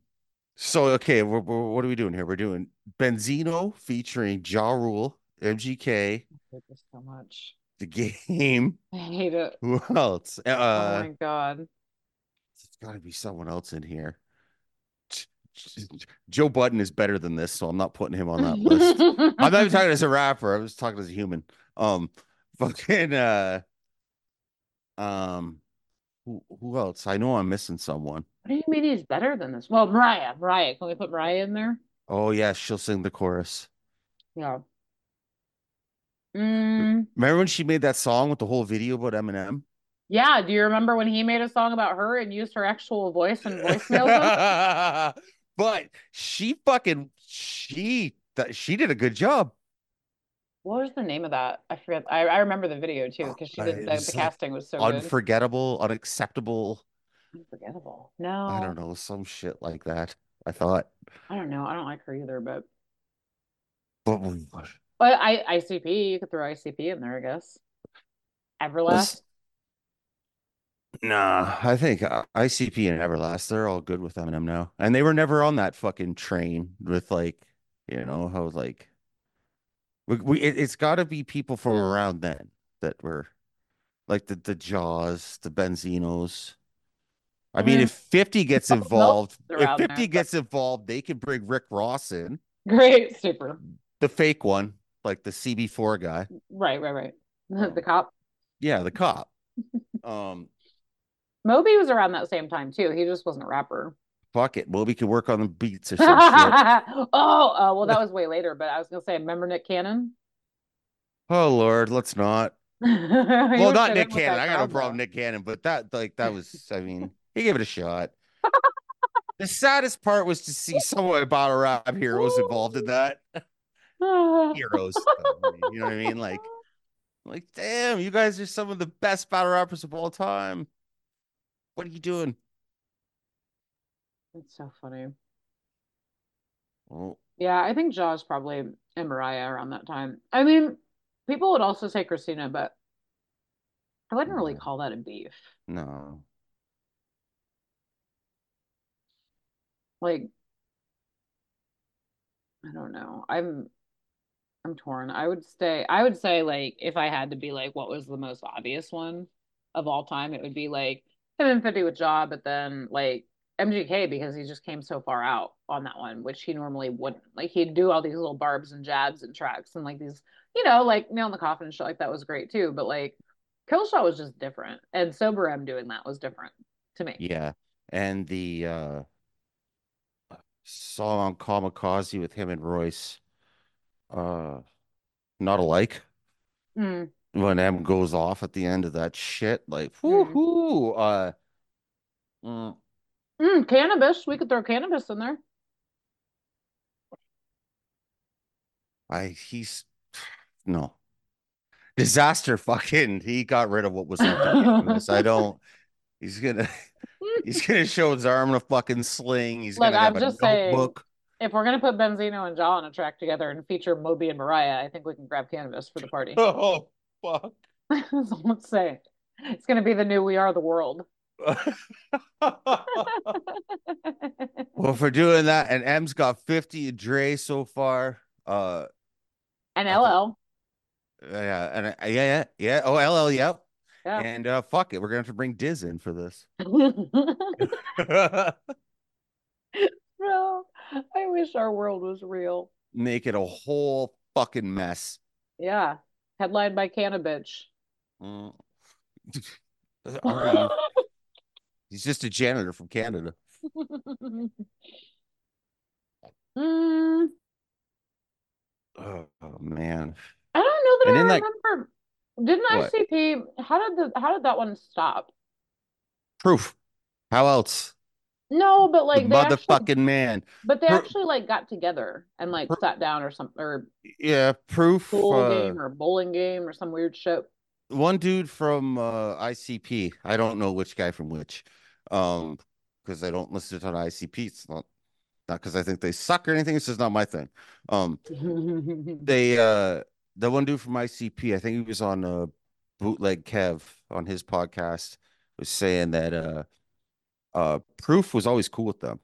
So okay, we're, we're, what are we doing here? We're doing Benzino featuring Ja Rule, MGK, I hate this so much. the game. I hate it. Who else? oh Uh, my God. There's got to be someone else in here. Joe Budden is better than this, so I'm not putting him on that list. I'm not even talking as a rapper. I was talking as a human. Um, fucking uh, um, who who else? I know I'm missing someone. What do you mean he's better than this? Well, Mariah. Mariah. Can we put Mariah in there? Oh yeah, she'll sing the chorus. Yeah. Mm, Remember when she made that song with the whole video about Eminem? yeah. Do you remember when he made a song about her and used her actual voice and voicemails? but she fucking she she did a good job. What was the name of that? I forget. I, I remember the video too because she Uh, did the, the casting was so good. Unforgettable, unacceptable. Unforgettable. No, I don't know, some shit like that. I thought. I don't know. I don't like her either, but But but I ICP. You could throw ICP in there, I guess. Everlast. Let's- Nah, I think uh, ICP and Everlast, they're all good with Eminem now. And they were never on that fucking train with like, you know, how like we, we it, it's got to be people from around then that were like the the Jaws, the Benzinos. I I mean, if 50 gets involved, if 50 there, but- gets involved, they can bring Rick Ross in, Great, super. the fake one, like the CB4 guy. Right, right, right. The cop. Yeah, the cop. Um, Moby was around that same time too. He just wasn't a rapper. Fuck it. Moby could work on the beats or some shit. oh, uh, well, that was way later. But I was gonna say, remember Nick Cannon? Oh Lord, let's not. Well, not Nick Cannon. I got no problem. Nick Cannon, but that like that was. I mean, he gave it a shot. The saddest part was to see some of my battle rap heroes involved in that. Heroes, though, you know what I mean? Like, like, damn, you guys are some of the best battle rappers of all time. What are you doing? That's so funny. Well, yeah, I think Jaws probably and Mariah around that time. I mean, people would also say Christina, but I wouldn't really call that a beef. No. Like, I don't know. I'm I'm torn. I would say I would say like if I had to be like what was the most obvious one of all time, it would be like him 50 with Ja, but then like MGK because he just came so far out on that one, which he normally wouldn't. Like he'd do all these little barbs and jabs and tracks and like these, you know, like nail in the coffin and shit like that was great too. But like Killshot was just different, and Sober M doing that was different to me. Yeah. And the uh song Kamikaze with him and Royce. Uh not alike. Mm. When M goes off at the end of that shit, like Mhm. whoo uh mm, Mm, Canibus. We could throw Canibus in there. I he's no disaster fucking he got rid of what was of I don't he's gonna he's gonna show his arm in a fucking sling. He's Look, gonna have I'm a just saying- notebook. If we're gonna put Benzino and Ja on a track together and feature Moby and Mariah, I think we can grab Canibus for the party. Oh fuck. That's all I'm saying. It's gonna be the new We Are the World. Well, for doing that, and M's got 50 and Dre so far. Uh and I think- LL. yeah, and uh, yeah, yeah, yeah. Oh, LL, yep. Yeah. And uh fuck it, we're gonna have to bring Diz in for this. no, I wish our world was real. Make it a whole fucking mess. Yeah. Headlined by Cannabitch. Mm. All right. He's just a janitor from Canada. Mm, Oh, oh, man. I don't know that And I remember. Didn't What? ICP? How did the how did that one stop? Proof. How else? No, but like the they actually, man. but they actually like got together and like sat down or something or Yeah, proof. pool uh, game or bowling game or some weird shit. one dude from uh ICP. I don't know which guy from which. Um, because I don't listen to a ton of ICP. It's not not because I think they suck or anything. It's just not my thing. Um, they uh the one dude from ICP, I think he was on uh bootleg Kev on his podcast was saying that uh uh proof was always cool with them.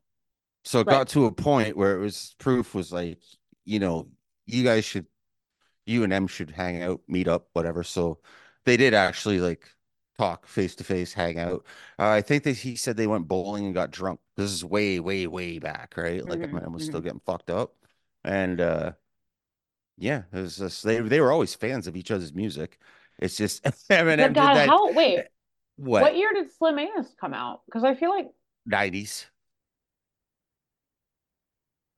So it Right. got to a point where it was proof was like, you know, you guys should you and them should hang out, meet up, whatever. So they did actually like talk face to face, hang out. Uh, I think that he said they went bowling and got drunk. This is way, way, way back, right? Like Mhm, Eminem was still mhm. getting fucked up. And uh yeah, it was just they they were always fans of each other's music. It's just Eminem God, that how wait, what, what year did Slim Anus come out? Because I feel like 90s.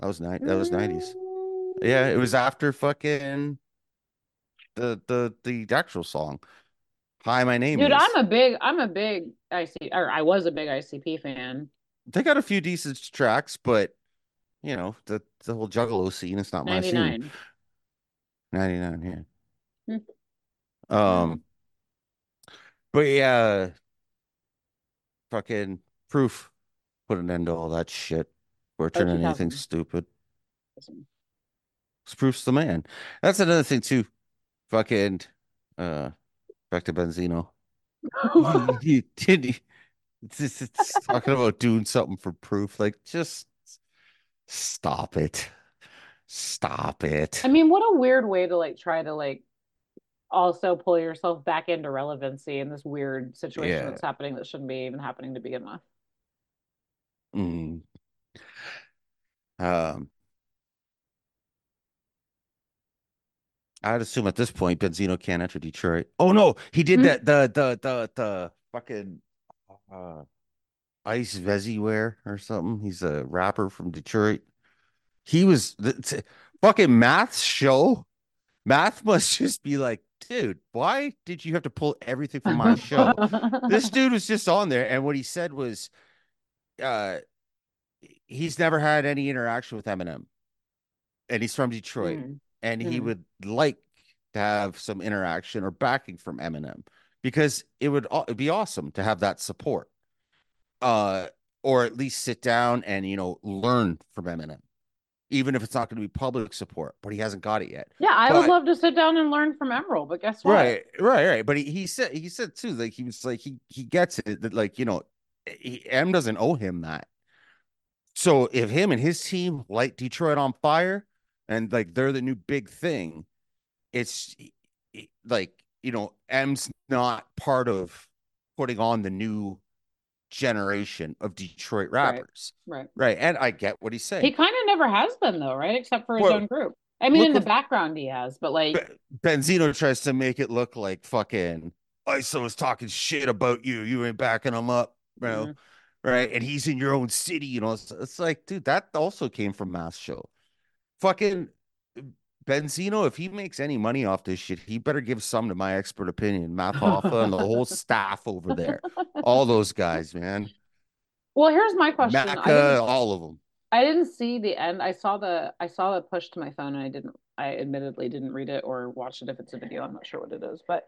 That was night that was 90s. Mm, Yeah, it was after fucking the the the actual song. Hi, my name is Dude, is. I'm a big, I'm a big IC, or I was a big ICP fan. They got a few decent tracks, but you know, the the whole juggalo scene It's not my scene. 99. 99, yeah. Hmm. Um, but yeah, fucking proof put an end to all that shit. We're turning anything stupid. Proof's the man. That's another thing too. Fucking uh back to Benzino. He did he, it's, just- it's talking about doing something for proof. Like just stop it. Stop it. I mean, what a weird way to like try to like also pull yourself back into relevancy in this weird situation Yeah. that's happening that shouldn't be even happening to begin with. Mm. Um, I'd assume at this point Benzino can't enter Detroit. Oh no, he did Hmm. that the the the the fucking uh Ice Veziware or something. He's a rapper from Detroit. He was the t- fucking math show. Math must just be like, dude, why did you have to pull everything from my show? this dude was just on there and what he said was uh he's never had any interaction with Eminem and he's from Detroit Mm. And he Mhm. would like to have some interaction or backing from Eminem because it would it'd be awesome to have that support uh or at least sit down and you know learn from Eminem even if it's not going to be public support but he hasn't got it yet Yeah, I would love to sit down and learn from Emerald, but guess what? Right, right, right. But he, he said he said too, like he was like he he gets it that like you know he, M doesn't owe him that. So if him and his team light Detroit on fire and like they're the new big thing, it's like, you know, M's not part of putting on the new generation of Detroit rappers. Right. Right. And I get what he's saying. He kind of never has been though, right? Except for his Well, own group. I mean, in the background he has, but like, Benzino tries to make it look like fucking ISO is talking shit about you. You ain't backing him up, bro. Mhm. Right. And he's in your own city, you know. It's, it's like, dude, that also came from Math Show. Fucking Benzino, if he makes any money off this shit, he better give some to my expert opinion, Math Hoffa, and the whole staff over there. All those guys, man. well, here's my question. I all of them. I didn't see the end. I saw the I saw the push to my phone, and I didn't. I admittedly didn't read it or watch it if it's a video. I'm not sure what it is, but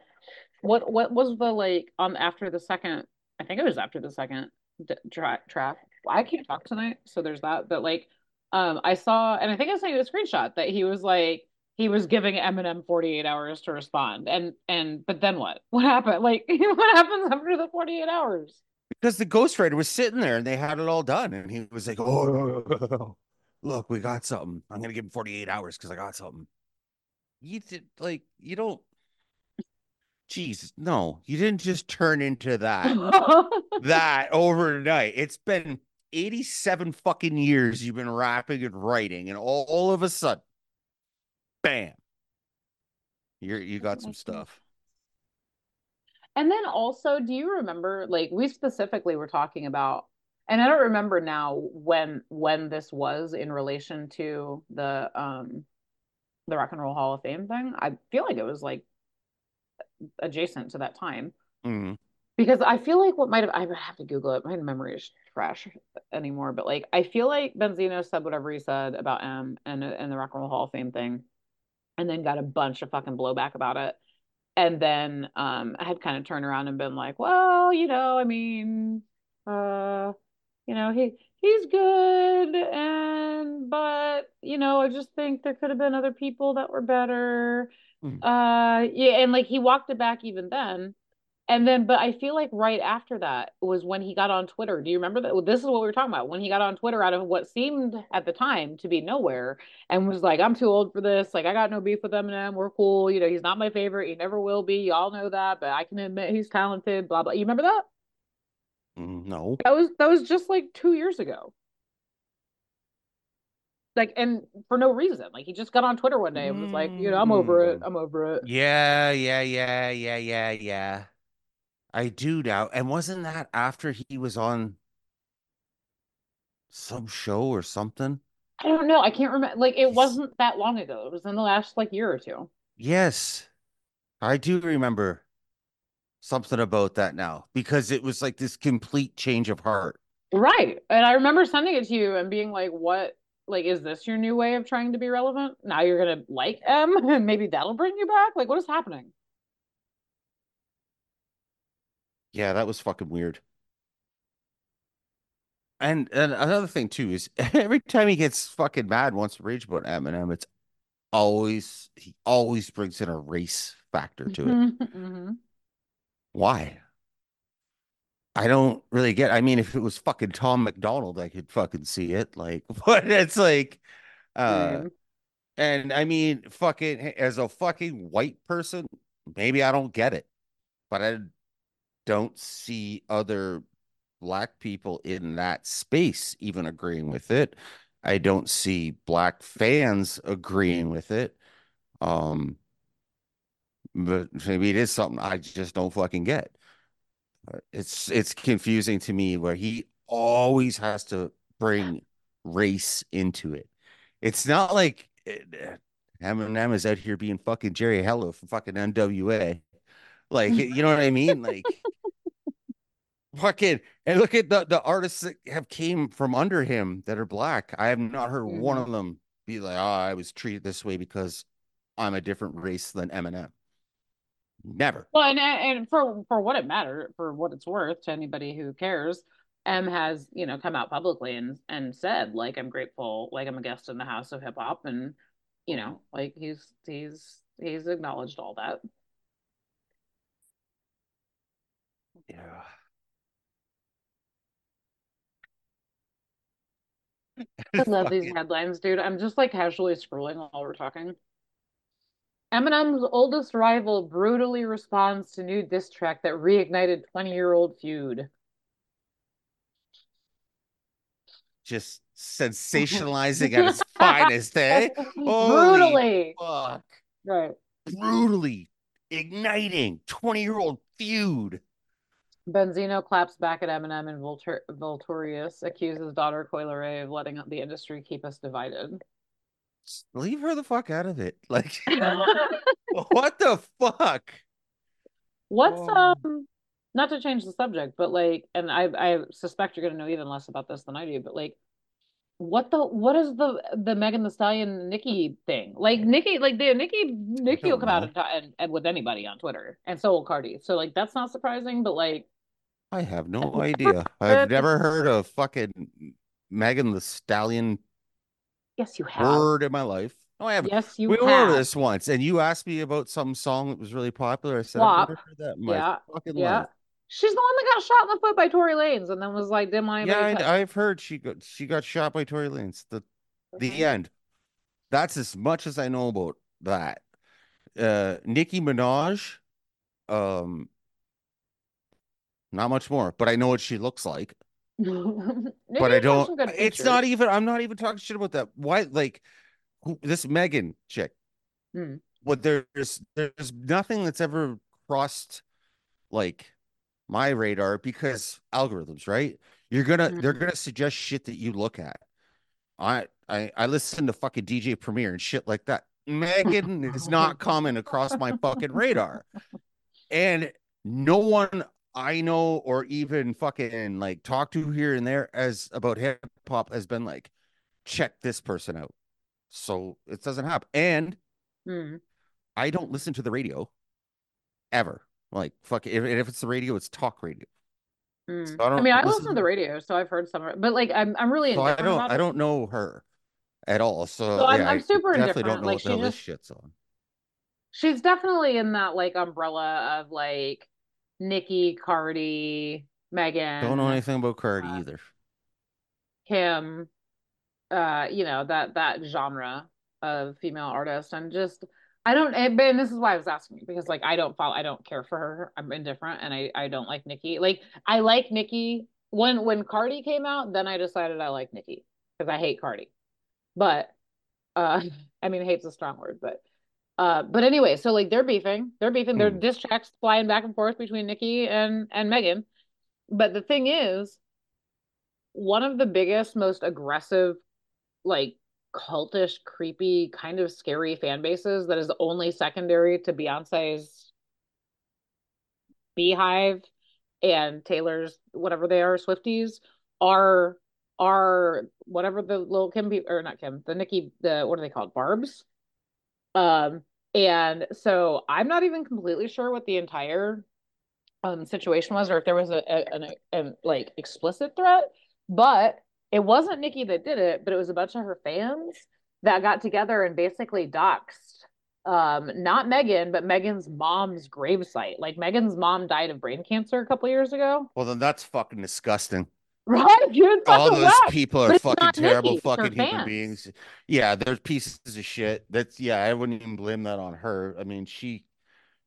what what was the like on after the second? I think it was after the second d- track track. I can't talk tonight, so there's that. But like, um, I saw, and I think I sent you a screenshot that he was like he was giving Eminem 48 hours to respond, and and but then what? What happened? Like, what happens after the 48 hours? Because the ghostwriter was sitting there and they had it all done. And he was like, Oh, look, we got something. I'm gonna give him 48 hours because I got something. You did like you don't Jesus, no, you didn't just turn into that that overnight. It's been 87 fucking years you've been rapping and writing, and all, all of a sudden, bam. You're you got some stuff. And then also, do you remember like we specifically were talking about, and I don't remember now when when this was in relation to the um the Rock and Roll Hall of Fame thing. I feel like it was like adjacent to that time Mhm. because I feel like what might have I would have to Google it. My memory is trash anymore, but like I feel like Benzino said whatever he said about M and and the Rock and Roll Hall of Fame thing, and then got a bunch of fucking blowback about it. And then um I had kind of turned around and been like, well, you know, I mean, uh, you know, he he's good and but you know, I just think there could have been other people that were better. Hmm. Uh yeah, and like he walked it back even then. And then, but I feel like right after that was when he got on Twitter. Do you remember that? This is what we were talking about. When he got on Twitter out of what seemed at the time to be nowhere and was like, I'm too old for this. Like, I got no beef with Eminem. We're cool. You know, he's not my favorite. He never will be. Y'all know that, but I can admit he's talented, blah, blah. You remember that? Mm, No. That was that was just like two years ago. Like, and for no reason. Like he just got on Twitter one day and was like, you know, I'm over it. Mm. I'm over it. Yeah, yeah, yeah, yeah, yeah, yeah. I do now. And wasn't that after he was on some show or something? I don't know. I can't remember. Like it wasn't that long ago. It was in the last like year or two. Yes. I do remember something about that now because it was like this complete change of heart. Right. And I remember sending it to you and being like, what, like, is this your new way of trying to be relevant? Now you're gonna like M and maybe that'll bring you back? Like, what is happening? Yeah, that was fucking weird. And and another thing too is every time he gets fucking mad, wants to rage about Eminem, it's always he always brings in a race factor to it. Mhm. Why? I don't really get. I mean, if it was fucking Tom MacDonald, I could fucking see it. Like, but it's like, uh, Same. and I mean, fucking as a fucking white person, maybe I don't get it, but I don't see other black people in that space even agreeing with it. I don't see black fans agreeing with it. Um, but maybe it is something I just don't fucking get. It's it's confusing to me where he always has to bring race into it. It's not like uh, Eminem is out here being fucking Jerry Heller from fucking NWA. Like, you know what I mean? Like, fucking, and look at the the artists that have came from under him that are black. I have not heard one Mhm. of them be like, "Oh, I was treated this way because I'm a different race than Eminem." Never. Well, and and for for what it matter, for what it's worth to anybody who cares, M has, you know, come out publicly and and said, like, I'm grateful, like I'm a guest in the house of hip hop, and you know, like he's he's he's acknowledged all that. Yeah. I love these headlines, dude. I'm just like casually scrolling while we're talking. Eminem's oldest rival brutally responds to new diss track that reignited 20-year-old feud. Just sensationalizing at its finest, eh? Holy Brutally. Fuck. Right. Brutally igniting 20 year old feud. Benzino claps back at Eminem and Vulturius accuses daughter Coi Leray of letting the industry keep us divided. Leave her the fuck out of it. Like, what the fuck? What's Whoa. um not to change the subject, but like and I I suspect you're gonna know even less about this than I do, but like what the what is the the Megan Thee Stallion Nicki thing? Like Nicki like the Nicki Nicki will come out and, and, and with anybody on Twitter and so will Cardi. So like that's not surprising, but like I have no idea. I've never heard of fucking Megan Thee Stallion yes you have. word in my life. No, I haven't. Yes you we have. over this once, and you asked me about some song that was really popular. I said. I've never heard that in my Yeah, fucking Yeah. life. She's the one that got shot in the foot by Tory Lanez and then was like, didn't want Yeah, I, I've heard she got she got shot by Tory Lanez. The the end. That's as much as I know about that. Uh Nicki Minaj, um not much more, but I know what she looks like. But I don't it's not even I'm not even talking shit about that. Why like who, this Megan chick. Hmm. What there's there's nothing that's ever crossed like my radar because algorithms, right? You're gonna they're Mhm. gonna suggest shit that you look at. I I I listen to fucking DJ Premier and shit like that. Megan is not coming across my fucking radar. And no one I know or even fucking like talk to here and there as about hip hop has been like, check this person out. So it doesn't happen. And Hmm. I don't listen to the radio ever. Like fuck if, if it's the radio, it's talk radio. Hmm. So I I, mean, I listen listen to the radio, so I've heard some of it, but like I'm I'm really So I don't I don't know her at all. So, So I'm- yeah, I'm I super definitely indifferent. don't know Like, what the hell this shit's on. She's definitely in that like umbrella of like Nicki, Cardi, Megan, Don't know anything about Cardi uh, either. Kim, uh, you know, that that genre of female artist. And just I don't and this is why I was asking you, because like I don't follow I don't care for her. I'm indifferent and I I don't like Nicki. Like I like Nicki when when Cardi came out, then I decided I like Nicki because I hate Cardi. But uh I mean hate's a strong word, but uh but anyway, so like they're beefing. They're beefing. They're Hmm. diss tracks flying back and forth between Nicki and and Megan. But the thing is, one of the biggest, most aggressive, like cultish, creepy, kind of scary fan bases that is only secondary to Beyonce's BeyHive and Taylor's whatever they are, Swifties, are are whatever the little Kim or not Kim, the Nicki, the what are they called? Barbs. Um, and so I'm not even completely sure what the entire um situation was or if there was a, a an a, like explicit threat, but it wasn't Nicki that did it, but it was a bunch of her fans that got together and basically doxed um not Megan, but Megan's mom's gravesite. Like Megan's mom died of brain cancer a couple years ago. Well, then that's fucking disgusting. Right? It's All those people are fucking terrible her fucking human fans. beings. Yeah, they're pieces of shit. That's yeah, I wouldn't even blame that on her. I mean, she,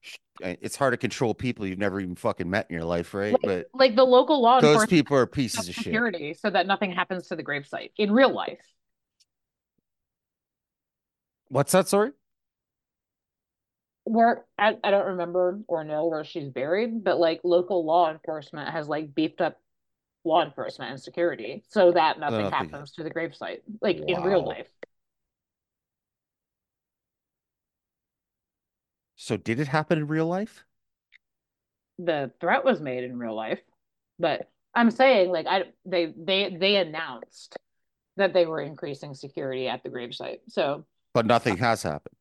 she it's hard to control people you've never even fucking met in your life, right? Like, But like the local law those people are pieces of shit. so that nothing happens to the gravesite in real life. What's that, sorry? where I, I don't remember or know where she's buried, but like local law enforcement has like beefed up law enforcement and security so that nothing happens to the gravesite, like in real life. So did it happen in real life? The threat was made in real life, but I'm saying like I they they they announced that they were increasing security at the gravesite. So But nothing has happened.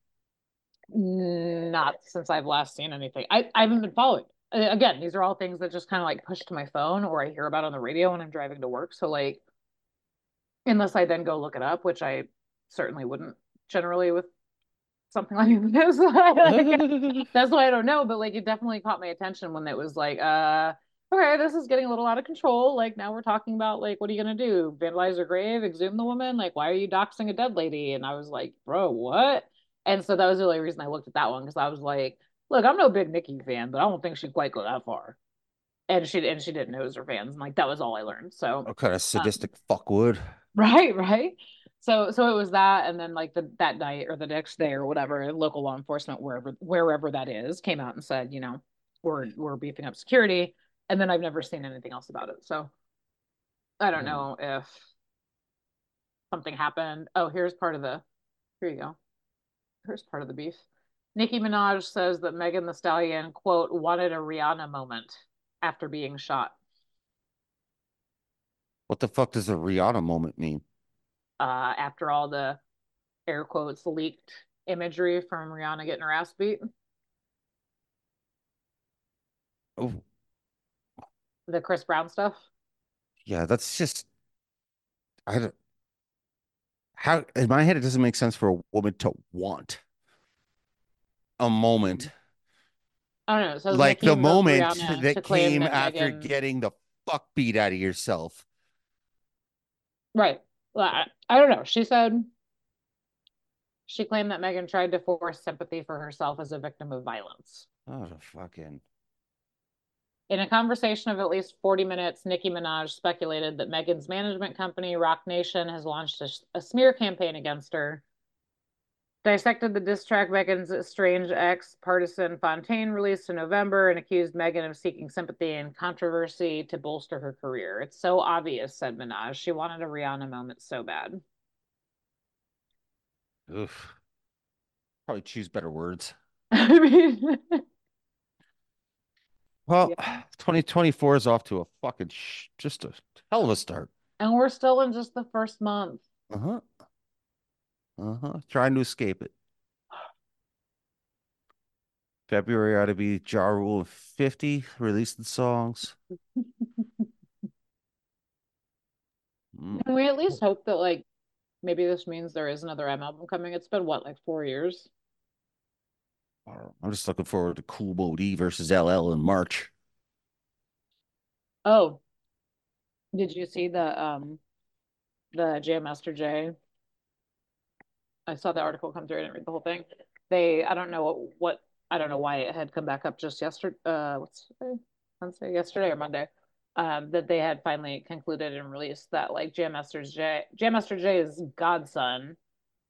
not since I've last seen anything. I, I haven't been following. Again, these are all things that just kind of like push to my phone or I hear about on the radio when I'm driving to work. So like, unless I then go look it up, which I certainly wouldn't generally with something like this. That's why I don't know. But like, it definitely caught my attention when it was like, uh, okay, this is getting a little out of control. Like now we're talking about like, what are you gonna do? Vandalize her grave, exhume the woman? Like, why are you doxing a dead lady? And I was like, bro, what? And so that was the only reason I looked at that one because I was like, look, I'm no big Nicki fan, but I don't think she'd quite go that far. And she and she didn't know it was her fans. And like that was all I learned. So What kind of sadistic fuck would? Right, right. So so it was that, and then like the that night or the next day or whatever, local law enforcement wherever wherever that is came out and said, you know, we're we're beefing up security, and then I've never seen anything else about it. So I don't Hmm. know if something happened. Oh, here's part of the. Here you go. Here's part of the beef. Nicki Minaj says that Megan Thee Stallion quote wanted a Rihanna moment after being shot. What the fuck does a Rihanna moment mean? uh, after all the air quotes leaked imagery from Rihanna getting her ass beat. Oh, The Chris Brown stuff. yeah, that's just I don't how in my head it doesn't make sense for a woman to want a moment I don't know. So like the moment Rihanna that came after Megan- getting the fuck beat out of yourself. Right. Well, I, I don't know. She said she claimed that Megan tried to force sympathy for herself as a victim of violence. Oh, the fucking In a conversation of at least 40 minutes, Nicki Minaj speculated that Megan's management company, Roc Nation, has launched a, a smear campaign against her. Dissected the diss track Megan's strange ex, Pardison Fontaine, released in November and accused Megan of seeking sympathy and controversy to bolster her career. It's so obvious, said Minaj. She wanted a Rihanna moment so bad. oof. Probably choose better words. I mean, Well, Yeah. 2024 is off to a fucking sh just a hell of a start. and we're still in just the first month. Uh-huh. Uh-huh. Trying to escape it. February ought to be Ja Rule of 50 releasing songs. Mm, Can we at least hope that, like, maybe this means there is another M album coming? It's been what, like four years? I'm just looking forward to Kool Moe Dee versus LL in March. Oh, did you see the um the Jam Master Jay? I saw the article come through. I didn't read the whole thing. They, I don't know what, what I don't know why it had come back up just yesterday. Uh, what's today? Wednesday, yesterday or Monday. Um, that they had finally concluded and released that like Jam Master Jay, Jam Master Jay's godson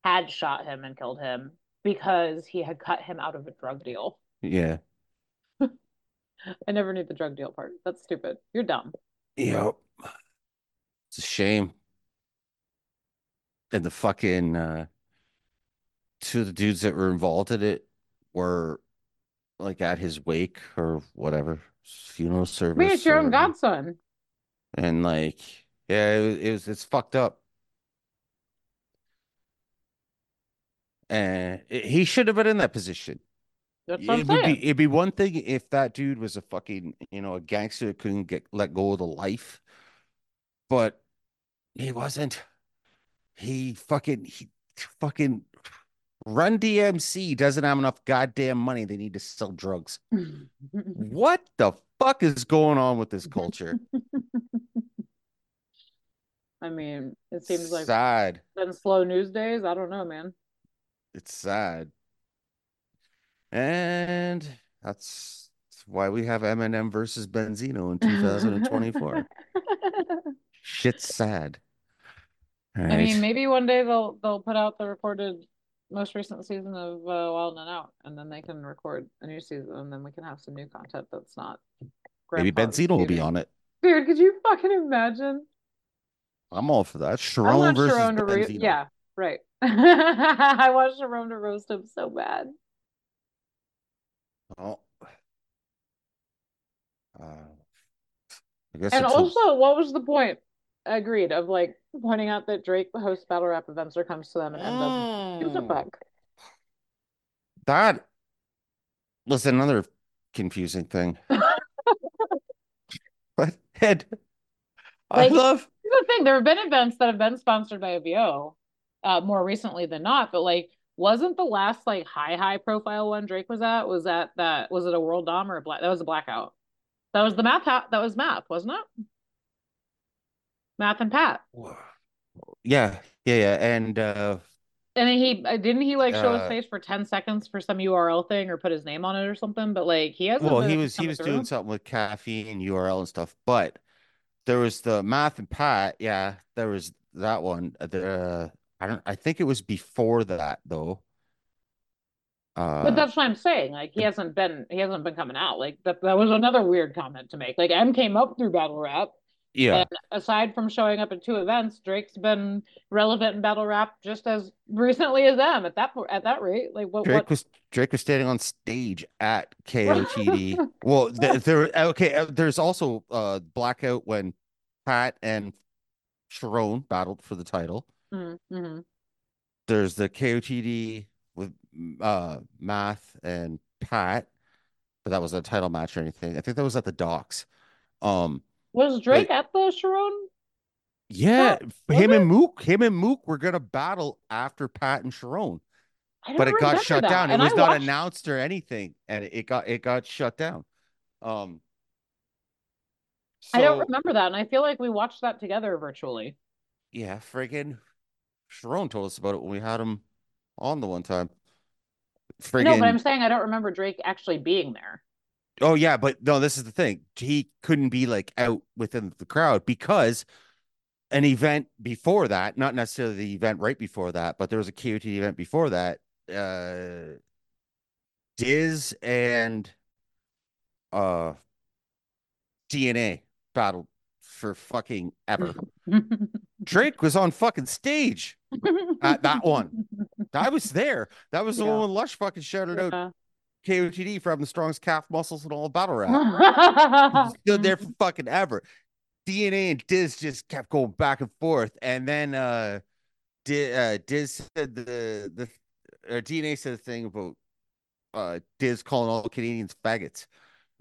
had shot him and killed him because he had cut him out of a drug deal. Yeah. I never knew the drug deal part. That's stupid. You're dumb. Yep. It's a shame. And the fucking uh two of the dudes that were involved in it were like at his wake or whatever funeral service. Mean, it's your own godson. And like, yeah, it, was- it was it's fucked up. And it- he should have been in that position. That's It would be it'd be one thing if that dude was a fucking, you know, a gangster that couldn't get let go of the life, but he wasn't. He fucking he fucking Run DMC doesn't have enough goddamn money. They need to sell drugs. What the fuck is going on with this culture? I mean, it seems like sad. been slow news days. I don't know, man. It's sad. And that's why we have Eminem versus Benzino in 2024. Shit's sad. All I mean, maybe one day they'll they'll put out the recorded most recent season of uh, Wild 'N Out, and then they can record a new season, and then we can have some new content that's not. Great. Maybe grandpa's Benzino will be on it. Dude, could you fucking imagine? I'm all for that. Sharon versus Sharon ro- Benzino. yeah, right. I want Sharon to roast him so bad. Oh. Uh, I guess And also, what was the point? Agreed of like pointing out that Drake hosts battle rap events or comes to them and ends up gives a Mm. fuck. That was another confusing thing. But Ed, I Like- love the thing: there have been events that have been sponsored by OVO, uh, more recently than not. But like, wasn't the last like high high profile one Drake was at? Was that that was it a World Dom or a black? That was a blackout. That was the math. Ha- that was math, wasn't it? Math and Pat. Yeah, yeah, yeah. And uh And then he uh, didn't he like show his Uh, face for 10 seconds for some URL thing or put his name on it or something, but like he hasn't well, he was he was through. doing something with caffeine, URL and stuff, but there was the math and Pat, yeah, there was that one. Uh, The uh, I don't I think it was before that though. Uh But that's what I'm saying. Like he hasn't been he hasn't been coming out. Like that that was another weird comment to make. Like M came up through battle rap. Yeah. And aside from showing up at two events, Drake's been relevant in battle rap just as recently as them at that at that rate. Like what Drake what was Drake was standing on stage at KOTD. well, th- there okay, uh, there's also uh blackout when Pat and Sharon battled for the title. Mhm, mhm. There's the KOTD with uh Math and Pat, but that was a title match or anything. I think that was at the docks. Um was Drake at the Sharon? yeah, him it? and Mook, him and Mook were gonna battle after Pat and Sharon. But it got shut that. down. It was I not watched- announced or anything, and it got it got shut down. Um, I don't remember that, and I feel like we watched that together virtually. Yeah, friggin' Sharon told us about it when we had him on the one time. Friggin' No, but I'm saying I don't remember Drake actually being there. Oh yeah, but no, this is the thing. He couldn't be like out within the crowd because an event before that, not necessarily the event right before that, but there was a KOT event before that. Uh, Diz and uh DNA battled for fucking ever. Drake was on fucking stage at that one. I was there. That was the Yeah. one when Lush fucking shouted out Yeah. KOTD for having the strongest calf muscles in all of battle rap. Stood there for fucking ever. DNA and Diz just kept going back and forth, and then uh, Diz, uh, Diz said the the or DNA said the thing about uh Diz calling all Canadians faggots,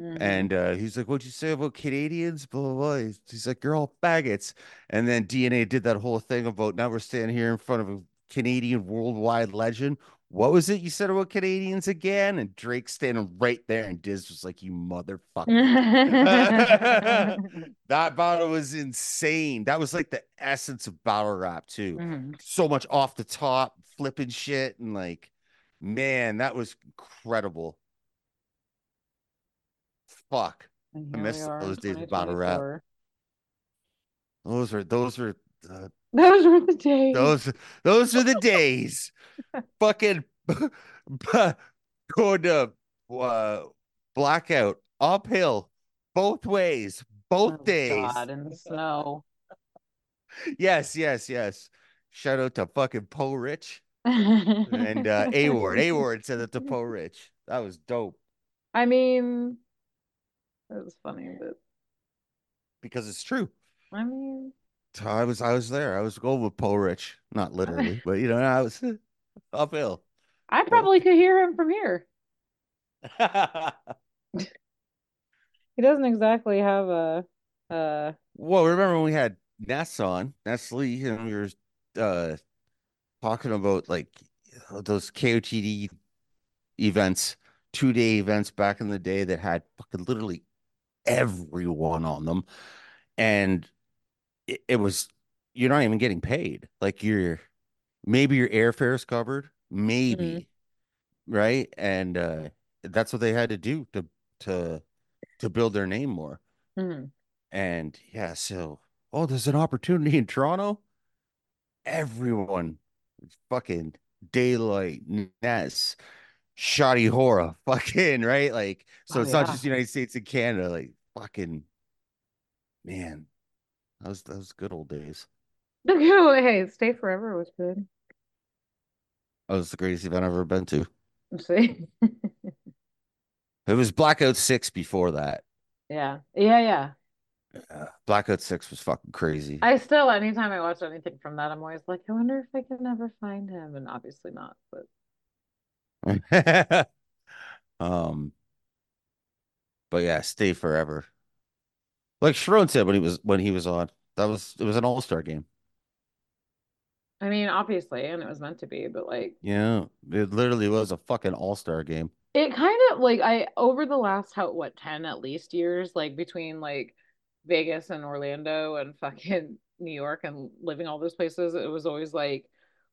Mhm. and uh, he's like, "What'd you say about Canadians?" Blah blah. blah. He's, he's like, "You're all faggots," and then DNA did that whole thing about now we're standing here in front of a Canadian worldwide legend. What was it you said about Canadians again? And Drake standing right there, and Diz was like, "You motherfucker." that battle was insane. That was like the essence of battle rap too. Mhm. So much off the top, flipping shit, and like, man, that was incredible. Fuck, I here we miss are in those days of battle rap. those are those are uh, Those were the days. those those are the days. Fucking going to uh, blackout uphill both ways, both Oh, days. God, in the snow. Yes, yes, yes. Shout out to fucking Poe Rich and uh A Ward. A Ward said it to Poe Rich. That was dope I mean, it was funny, but because it's true. I mean, I was I was there. I was going with Poe Rich, not literally, but you know, I was uphill. I probably could hear him from here. He doesn't exactly have a, uh, well, remember when we had Ness on, Ness Lee, and we were uh talking about like those KOTD events, two day events back in the day that had fucking literally everyone on them. And it, it was you're not even getting paid. Like you're maybe your airfare is covered, maybe, right? And uh that's what they had to do to to to build their name more. mhm. And yeah, so oh, there's an opportunity in Toronto. Everyone, fucking Daylyt, Ness, Shotty Horroh, fucking right. Like, so Oh, it's not yeah. just United States and Canada. Like, fucking man, that was that was good old days. Hey, Stay Forever was good. That was the greatest event I've ever been to. See? It was Blackout Six before that. Yeah. Yeah, yeah. Uh, Blackout Six was fucking crazy. I still, anytime I watch anything from that, I'm always like, I wonder if I can ever find him. And obviously not, but um, but yeah, stay forever. Like Sharon said when he was when he was on, that was it was an all star game. I mean, obviously, and it was meant to be, but like, Yeah, it literally was a fucking all star game. It kind of like I over the last how what 10 at least years, like between like Vegas and Orlando and fucking New York and living all those places, it was always like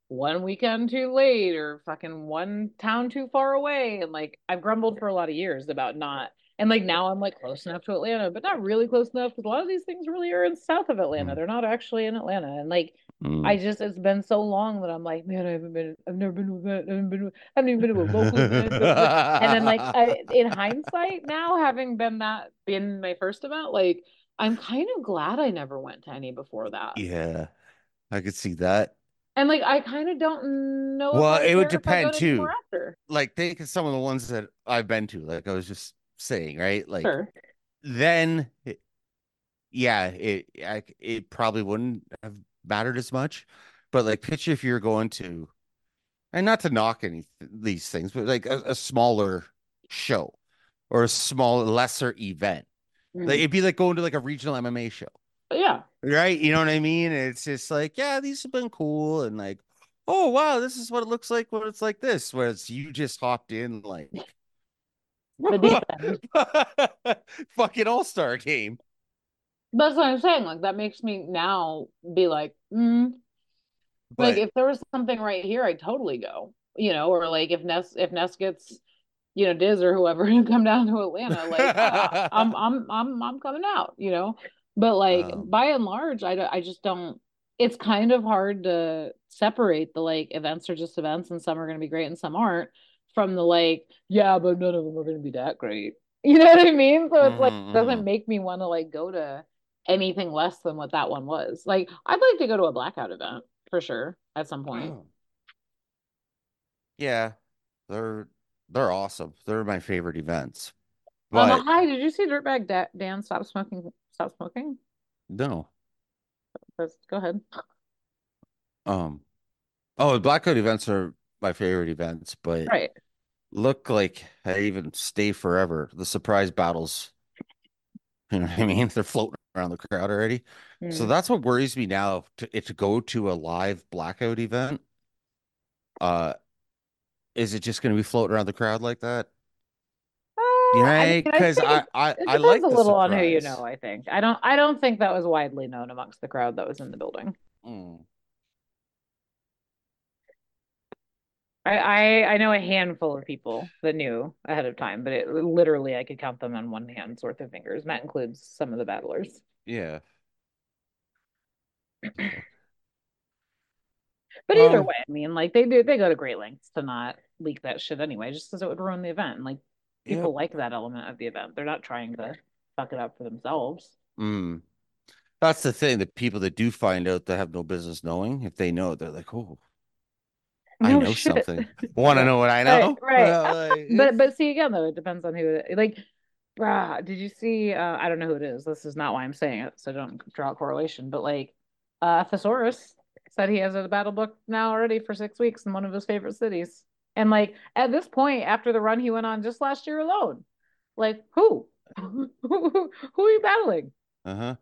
one weekend too late or fucking one town too far away. And like I've grumbled for a lot of years about not and like now I'm like close enough to Atlanta, but not really close enough because a lot of these things really are in south of Atlanta. Mm. They're not actually in Atlanta. And like Mm. I just it's been so long that I'm like, man, I haven't been I've never been to event, I haven't been to, I haven't even been to a local event. And then like I, in hindsight now, having been that been my first event, like I'm kind of glad I never went to any before that. yeah, I could see that. And like I kind of don't know. Well, it would care if I go depend, to too. Like think of some of the ones that I've been to. Like I was just saying, right? Like Sure. then, it, yeah, it I, it probably wouldn't have mattered as much. But like, picture if you're going to, and not to knock any these things, but like a, a smaller show or a small, lesser event. Mhm. Like it'd be like going to like a regional MMA show, yeah. right? You know what I mean? It's just like, yeah, these have been cool, and like, oh wow, this is what it looks like when it's like this. Whereas you just hopped in like The deep end. fucking all star game. That's what I'm saying. Like that makes me now be like, mm, like if there was something right here, I'd totally go. You know, or like if Ness if Ness gets, you know, Diz or whoever to come down to Atlanta, like ah, I'm I'm I'm I'm coming out. You know, but like Um, by and large, I I just don't. It's kind of hard to separate the like events are just events, and some are going to be great and some aren't. From the like, yeah, but none of them are going to be that great. You know what I mean? So it's like Mhm, doesn't mhm. make me want to like go to anything less than what that one was. Like, I'd like to go to a blackout event for sure at some point. yeah, they're they're awesome. They're my favorite events. Um, hi, did you see Dirtbag Da- Dan stop smoking? Stop smoking? no, Let's go ahead. um, oh, blackout events are my favorite events. But Right. look like I even stay forever. The surprise battles, you know what I mean? They're floating around the crowd already. So Mm. that's what worries me now to to go to a live blackout event. Uh, is it just going to be floating around the crowd like that? Uh, I mean, Yeah, I because I I I depends like a little on who you know, I think. I don't I don't think that was widely known amongst the crowd that was in the building. Mm. I, I I know a handful of people that knew ahead of time, but it literally I could count them on one hand's worth of fingers. And that includes some of the battlers. Yeah. But either Um, way, I mean, like they do they go to great lengths to not leak that shit anyway, just because it would ruin the event. And like people Yep. like that element of the event. They're not trying to fuck it up for themselves. Mm. That's the thing. The people that do find out that have no business knowing, if they know, they're like, "Oh, I No know shit. something. Want to know what I know?" right. Uh, like, But but see again though, it depends on who it like. Brah, did you see? Uh, I don't know who it is. This is not why I'm saying it, so don't draw a correlation. But like, uh, Thesaurus said he has a battle book now already for six weeks in one of his favorite cities. And like at this point, after the run he went on just last year alone, like who, who, who are you battling? uh-huh.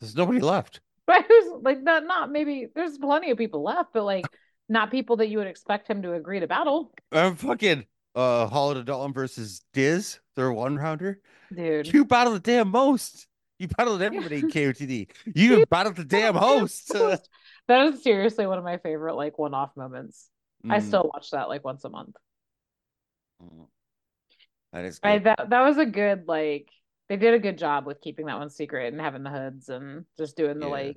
There's nobody left. Right? Who's like not not maybe there's plenty of people left, but like not people that you would expect him to agree to battle, I'm fucking uh Hollow Da Don versus Diz, their one rounder. dude. You battled the damn most. You battled everybody in KOTD. You battled the damn host. That is seriously one of my favorite like one-off moments. I Mm, still watch that like once a month. mm. That is I that that was a good like they did a good job with keeping that one secret and having the hoods and just doing the Yeah. like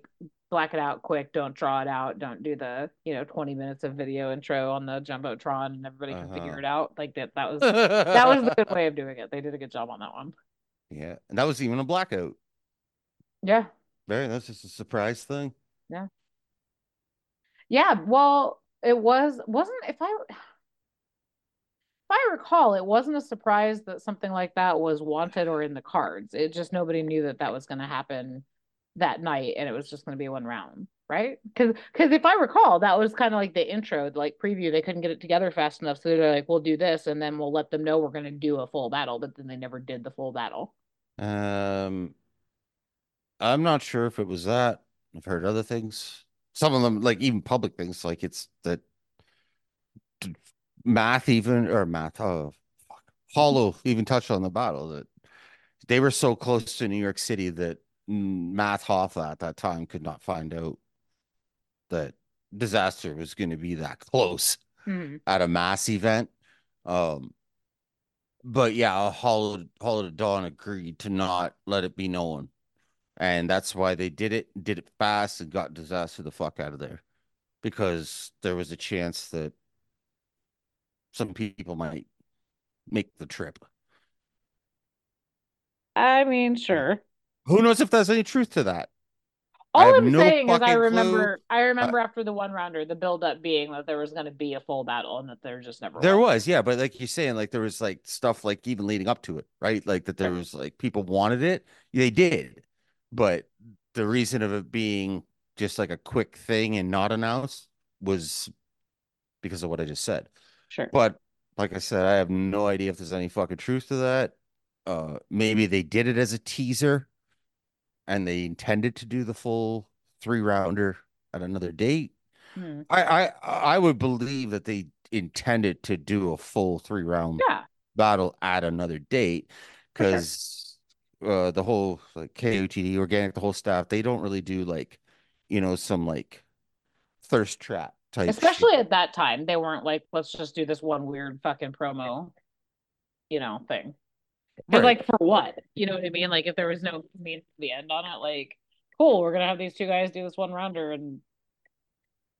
black it out quick, don't draw it out, don't do the, you know, 20 minutes of video intro on the Jumbotron and everybody can figure Uh-huh. it out. Like that that was that was the good way of doing it. They did a good job on that one. Yeah, and that was even a blackout. Yeah. Very, that's just a surprise thing. Yeah. Yeah, well, it was wasn't if I if I recall, it wasn't a surprise that something like that was wanted or in the cards. It just nobody knew that that was going to happen that night, and it was just going to be one round, right? Because because if I recall, that was kind of like the intro, like preview. They couldn't get it together fast enough, so they're like, "We'll do this, and then we'll let them know we're going to do a full battle." But then they never did the full battle. Um, I'm not sure if it was that. I've heard other things. Some of them, like even public things, like it's that math, even or math. Oh, fuck. Hollow even touched on the battle that they were so close to New York City that Math Hoffa at that time could not find out that Dizaster was going to be that close Mhm. at a mass event. Um, but yeah, Hollow Hollow Da Don agreed to not let it be known, and that's why they did it. Did it fast and got Dizaster the fuck out of there, because there was a chance that some people might make the trip. I mean, sure. Who knows if there's any truth to that? All I'm no saying is I fucking clue. remember I remember after the one rounder, the build up being that there was gonna be a full battle and that there just never There was. was, yeah, but like you're saying, like there was like stuff like even leading up to it, right? Like that there was like people wanted it, they did, but the reason of it being just like a quick thing and not announced was because of what I just said. Sure. But like I said, I have no idea if there's any fucking truth to that. Uh, maybe they did it as a teaser, and they intended to do the full three rounder at another date. Hmm. I, I I would believe that they intended to do a full three round Yeah. battle at another date For sure. because uh the whole like KOTD Organik the whole staff they don't really do like you know some like thirst trap type shit. Especially at that time, they weren't like, let's just do this one weird fucking promo, you know, thing. But Right. like for what? You know what I mean? Like if there was no mean to the end on it, like, cool, we're gonna have these two guys do this one rounder and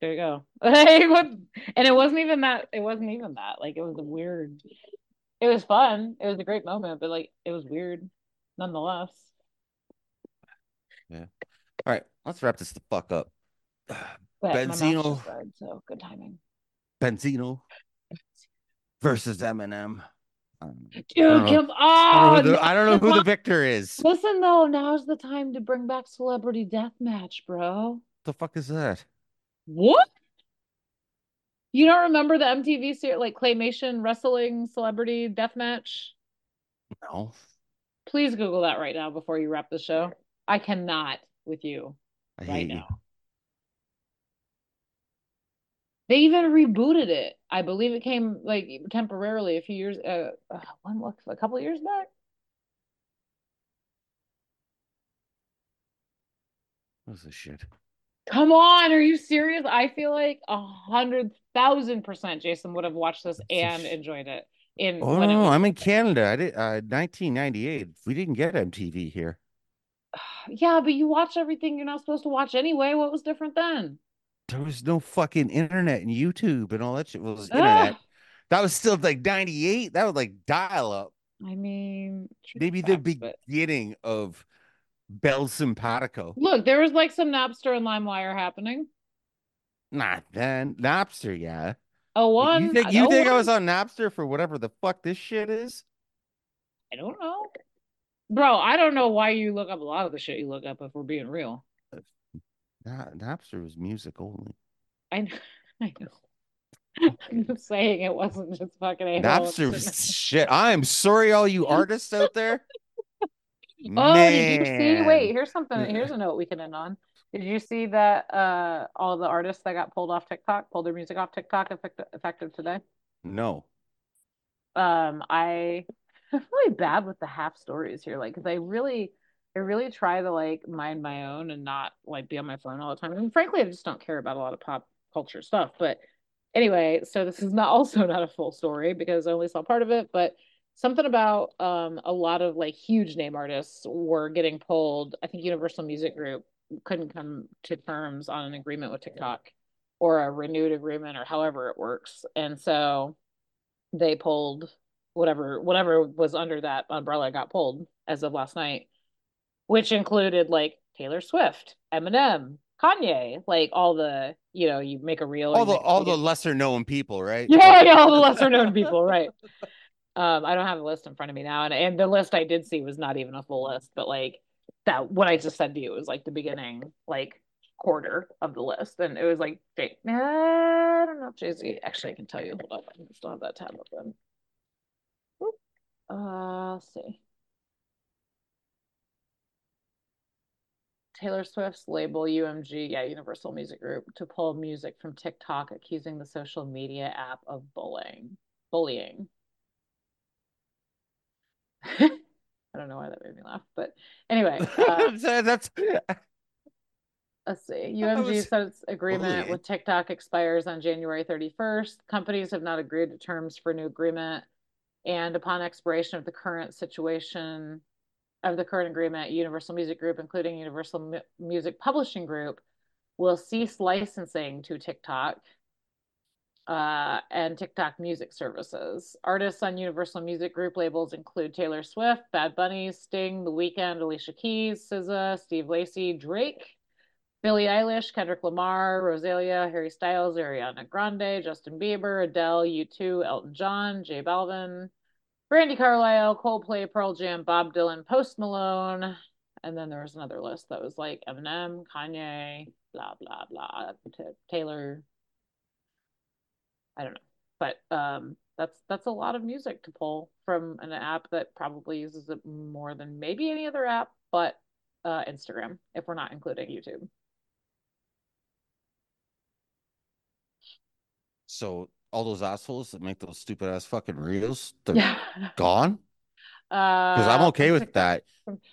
there you go. And it wasn't even that it wasn't even that. Like it was a weird it was fun. It was a great moment, but like it was weird nonetheless. Yeah. All right let's wrap this the fuck up But Benzino. died, so good timing. Benzino versus Eminem I don't know. Dude, know. come on. don't know, who the, I don't know who the victor is. Listen though, now's the time to bring back celebrity death match, bro. the fuck is that What? You don't remember the MTV series like claymation wrestling celebrity death match? no Please Google that right now before you wrap the show. I cannot with you I right hate you now. They even rebooted it. I believe it came like temporarily a few years uh, uh a couple years back. what's this shit Come on, are you serious? I feel like a hundred thousand percent Jason would have watched this and enjoyed it. In Oh no, I'm in Canada. I did uh 1998. We didn't get MTV here. Yeah, but you watch everything you're not supposed to watch anyway. What was different then? There was no fucking internet and YouTube and all that shit. It was internet. That was still like 98. That was like dial up. I mean, Maybe the facts, but- beginning of Bell Sympatico. Look, there was like some Napster and LimeWire happening. Not then. Napster, yeah. Oh, one. You think you think I was on Napster for whatever the fuck this shit is? I don't know, bro. I don't know why you look up a lot of the shit you look up. If we're being real, Nah, Napster was music only. I know. I know. I'm just saying it wasn't just fucking a Napster was shit. I'm sorry, all you artists out there. Oh, did you see? Wait, here's something. Here's a note we can end on. Did you see that uh all the artists that got pulled off TikTok, pulled their music off TikTok effective, effective today? No. Um, I I'm really bad with the half stories here, like, 'cause I really, I really try to like mind my own and not like be on my phone all the time. And frankly, I just don't care about a lot of pop culture stuff. But anyway, so this is not also not a full story because I only saw part of it, but something about um a lot of like huge name artists were getting pulled. I think Universal Music Group couldn't come to terms on an agreement with TikTok or a renewed agreement or however it works. And so they pulled whatever whatever was under that umbrella got pulled as of last night, which included like Taylor Swift, Eminem, Kanye, like all the you know you make a reel. All the all the lesser known people, right? yeah, yeah, all the lesser known people, right? Um, I don't have a list in front of me now, and and the list I did see was not even a full list, but like that what I just said to you was like the beginning, like quarter of the list, and it was like. I don't know if Jay Z. Actually, I can tell you. Hold on, I still have that tab open. Oop. Uh, let's see. Taylor Swift's label UMG, yeah, Universal Music Group, to pull music from TikTok, accusing the social media app of bullying. Bullying. I don't know why that made me laugh, but anyway, uh, That's let's see. UMG said its agreement bullying. with TikTok expires on January 31st. Companies have not agreed to terms for new agreement, and upon expiration of the current situation of the current agreement, Universal Music Group, including Universal Mu- Music Publishing Group, will cease licensing to TikTok uh, and TikTok music services. Artists on Universal Music Group labels include Taylor Swift, Bad Bunny, Sting, The Weeknd, Alicia Keys, SZA, Steve Lacy, Drake, Billie Eilish, Kendrick Lamar, Rosalia, Harry Styles, Ariana Grande, Justin Bieber, Adele, U2, Elton John, J Balvin, Brandi Carlile, Coldplay, Pearl Jam, Bob Dylan, Post Malone, and then there was another list that was like Eminem, Kanye, blah blah blah, T- Taylor. I don't know, but um, that's that's a lot of music to pull from an app that probably uses it more than maybe any other app, but uh, Instagram, if we're not including YouTube. so all those assholes that make those stupid ass fucking reels, they're Yeah, gone. Because I'm Uh, okay with that.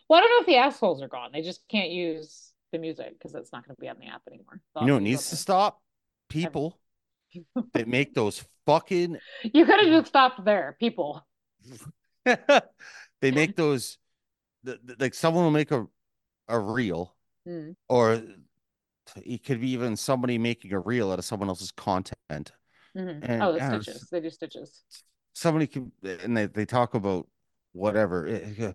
Well, I don't know if the assholes are gone. They just can't use the music because it's not going to be on the app anymore. They'll You know it needs to stop? People that make those fucking You could have just stopped there, people. they make those th- th- like someone will make a a reel Mm. or it could be even somebody making a reel out of someone else's content. Mhm. And, Oh, the stitches. They do stitches. Somebody can and they, they talk about whatever eh, eh,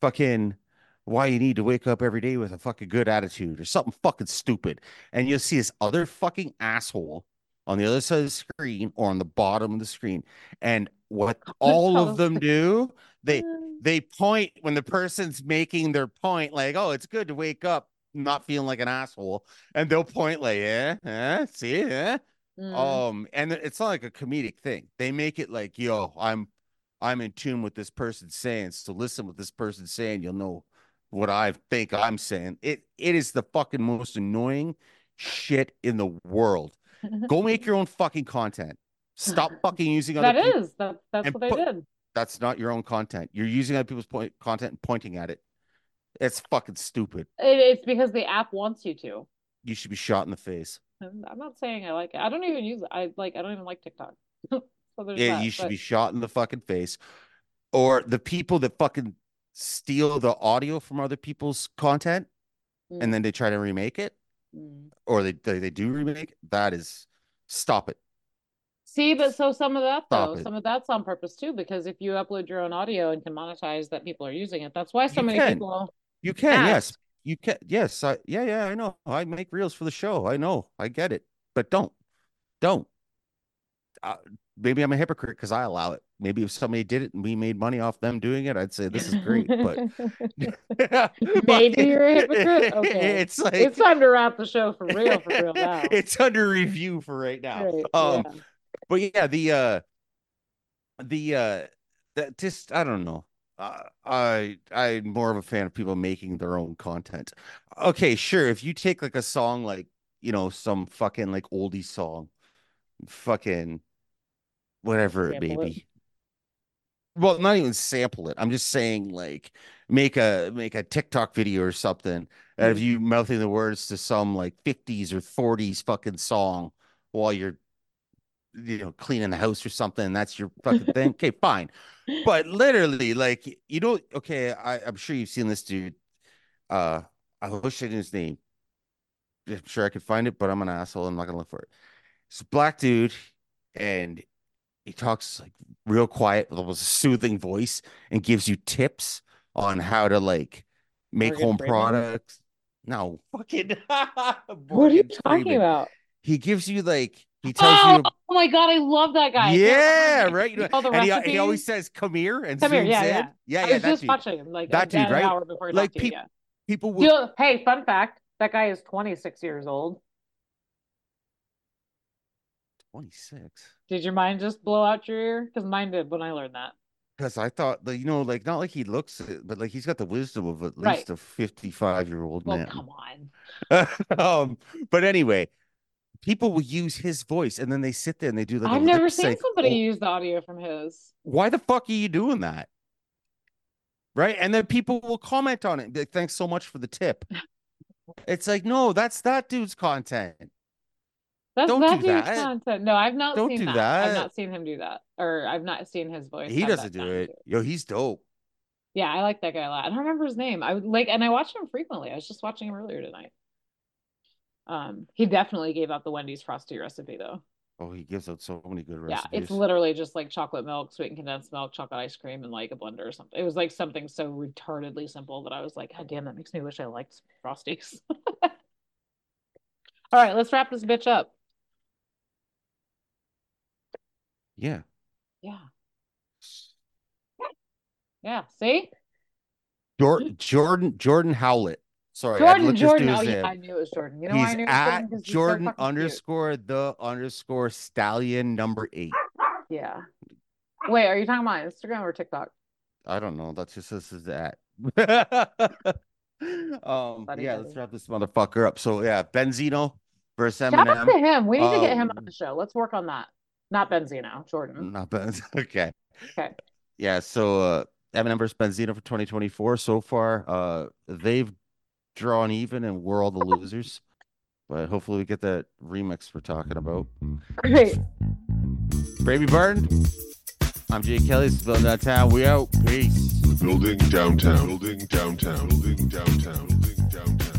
fucking why you need to wake up every day with a fucking good attitude or something fucking stupid. And you'll see this other fucking asshole on the other side of the screen or on the bottom of the screen. And what all of them do, they Mm. they point when the person's making their point, like, oh, it's good to wake up not feeling like an asshole. And they'll point like, yeah, yeah, see, yeah. Mm. Um, and it's not like a comedic thing. They make it like, yo, I'm I'm in tune with this person saying. So listen what this person's saying, you'll know what I think I'm saying. It it is the fucking most annoying shit in the world. Go make your own fucking content. Stop fucking using other That is that. That's what they did. That's not your own content. You're using other people's point content and pointing at it. It's fucking stupid. It, it's because the app wants you to. You should be shot in the face. I'm not saying I like it. I don't even use it. I like. I don't even like TikTok. so Yeah, that, you should but- be shot in the fucking face. Or the people that fucking steal the audio from other people's content Mm, and then they try to remake it, mm. or they they, they do remake it, that is stop it. See, but so some of that Stop though, it. some of that's on purpose too, because if you upload your own audio and can monetize that people are using it, that's why so You many can. people. You can, yes. You can yes, I yeah, yeah, I know. I make reels for the show. I know. I get it. But don't. Don't. Uh, maybe I'm a hypocrite because I allow it. Maybe if somebody did it and we made money off them doing it, I'd say this is great. But Maybe you're a hypocrite? Okay. It's like it's time to wrap the show for real, for real now. it's under review for right now. Right, Um, yeah. but yeah, the uh, the uh, that just I don't know. Uh, I I'm more of a fan of people making their own content. Okay, sure. If you take like a song like you know some fucking like oldie song, fucking whatever it may be. Well, not even sample it. I'm just saying like make a make a TikTok video or something out of you mouthing the words to some like 50s or 40s fucking song while you're you know cleaning the house or something and that's your fucking thing. Okay, fine. But literally, like you know, okay, I, I'm sure you've seen this dude. Uh I wish I knew his name. I'm sure I could find it, but I'm an asshole. I'm not gonna look for it. It's a black dude, and he talks like real quiet with a soothing voice and gives you tips on how to like make Morgan home Freeman? products. No, fucking. What are you talking Freeman. about? He gives you like he tells Oh, you. oh my god, I love that guy. Yeah, right. You know, and he, he always says, "Come here," and Come here, yeah, in. yeah. yeah, I yeah. was just dude. watching him like That dude, an right? hour before Like to you. Yeah. People will. Do- hey, fun fact: that guy is 26 years old. Twenty six. Did your mind just blow out your ear? Because mine did when I learned that. Because I thought, like, you know, like not like he looks but like he's got the wisdom of at Right. least a fifty-five year old Well, man. come on. um, but anyway, people will use his voice and then they sit there and they do like I've never seen somebody Oh, use the audio from his. Why the fuck are you doing that? right? And then people will comment on it. like, Thanks so much for the tip. It's like, no, that's that dude's content. That's Don't that do dude's that. content. No, I've not Don't seen do that. that. I've not seen him do that, or I've not seen his voice. He doesn't do it. Yo, he's dope. Yeah, I like that guy a lot. I don't remember his name. I would like, and I watch him frequently. I was just watching him earlier tonight. Um, he definitely gave out the Wendy's frosty recipe though. Oh, he gives out so many good recipes. Yeah, it's literally just like chocolate milk, sweetened condensed milk, chocolate ice cream, and like a blender or something. It was like something so retardedly simple that I was like, God damn, that makes me wish I liked frosties. All right, let's wrap this bitch up. yeah. Yeah. Yeah. See? Jordan Jordan Jordan Howlett. Sorry, Jordan, Jordan. Oh, yeah. I knew it was Jordan. You know why I knew Jordan? at he's so Jordan cute. underscore the underscore stallion number eight. Yeah. Wait, are you talking about Instagram or TikTok? I don't know. That's just this is that. um yeah, let's wrap this motherfucker up. So yeah, Benzino versus Shout out to him. We need to get him Um, on the show. Let's work on that. Not Benzino, Jordan. Not Benz. Okay. Okay. Yeah, so uh Eminem versus Benzino for 2024. So far, uh they've drawn even and we're all the losers. But hopefully we get that remix we're talking about. Great. Baby Burn. I'm Jay Kelly. This is Building Downtown. We out. Peace. Building downtown. Building downtown. Building downtown. Building downtown.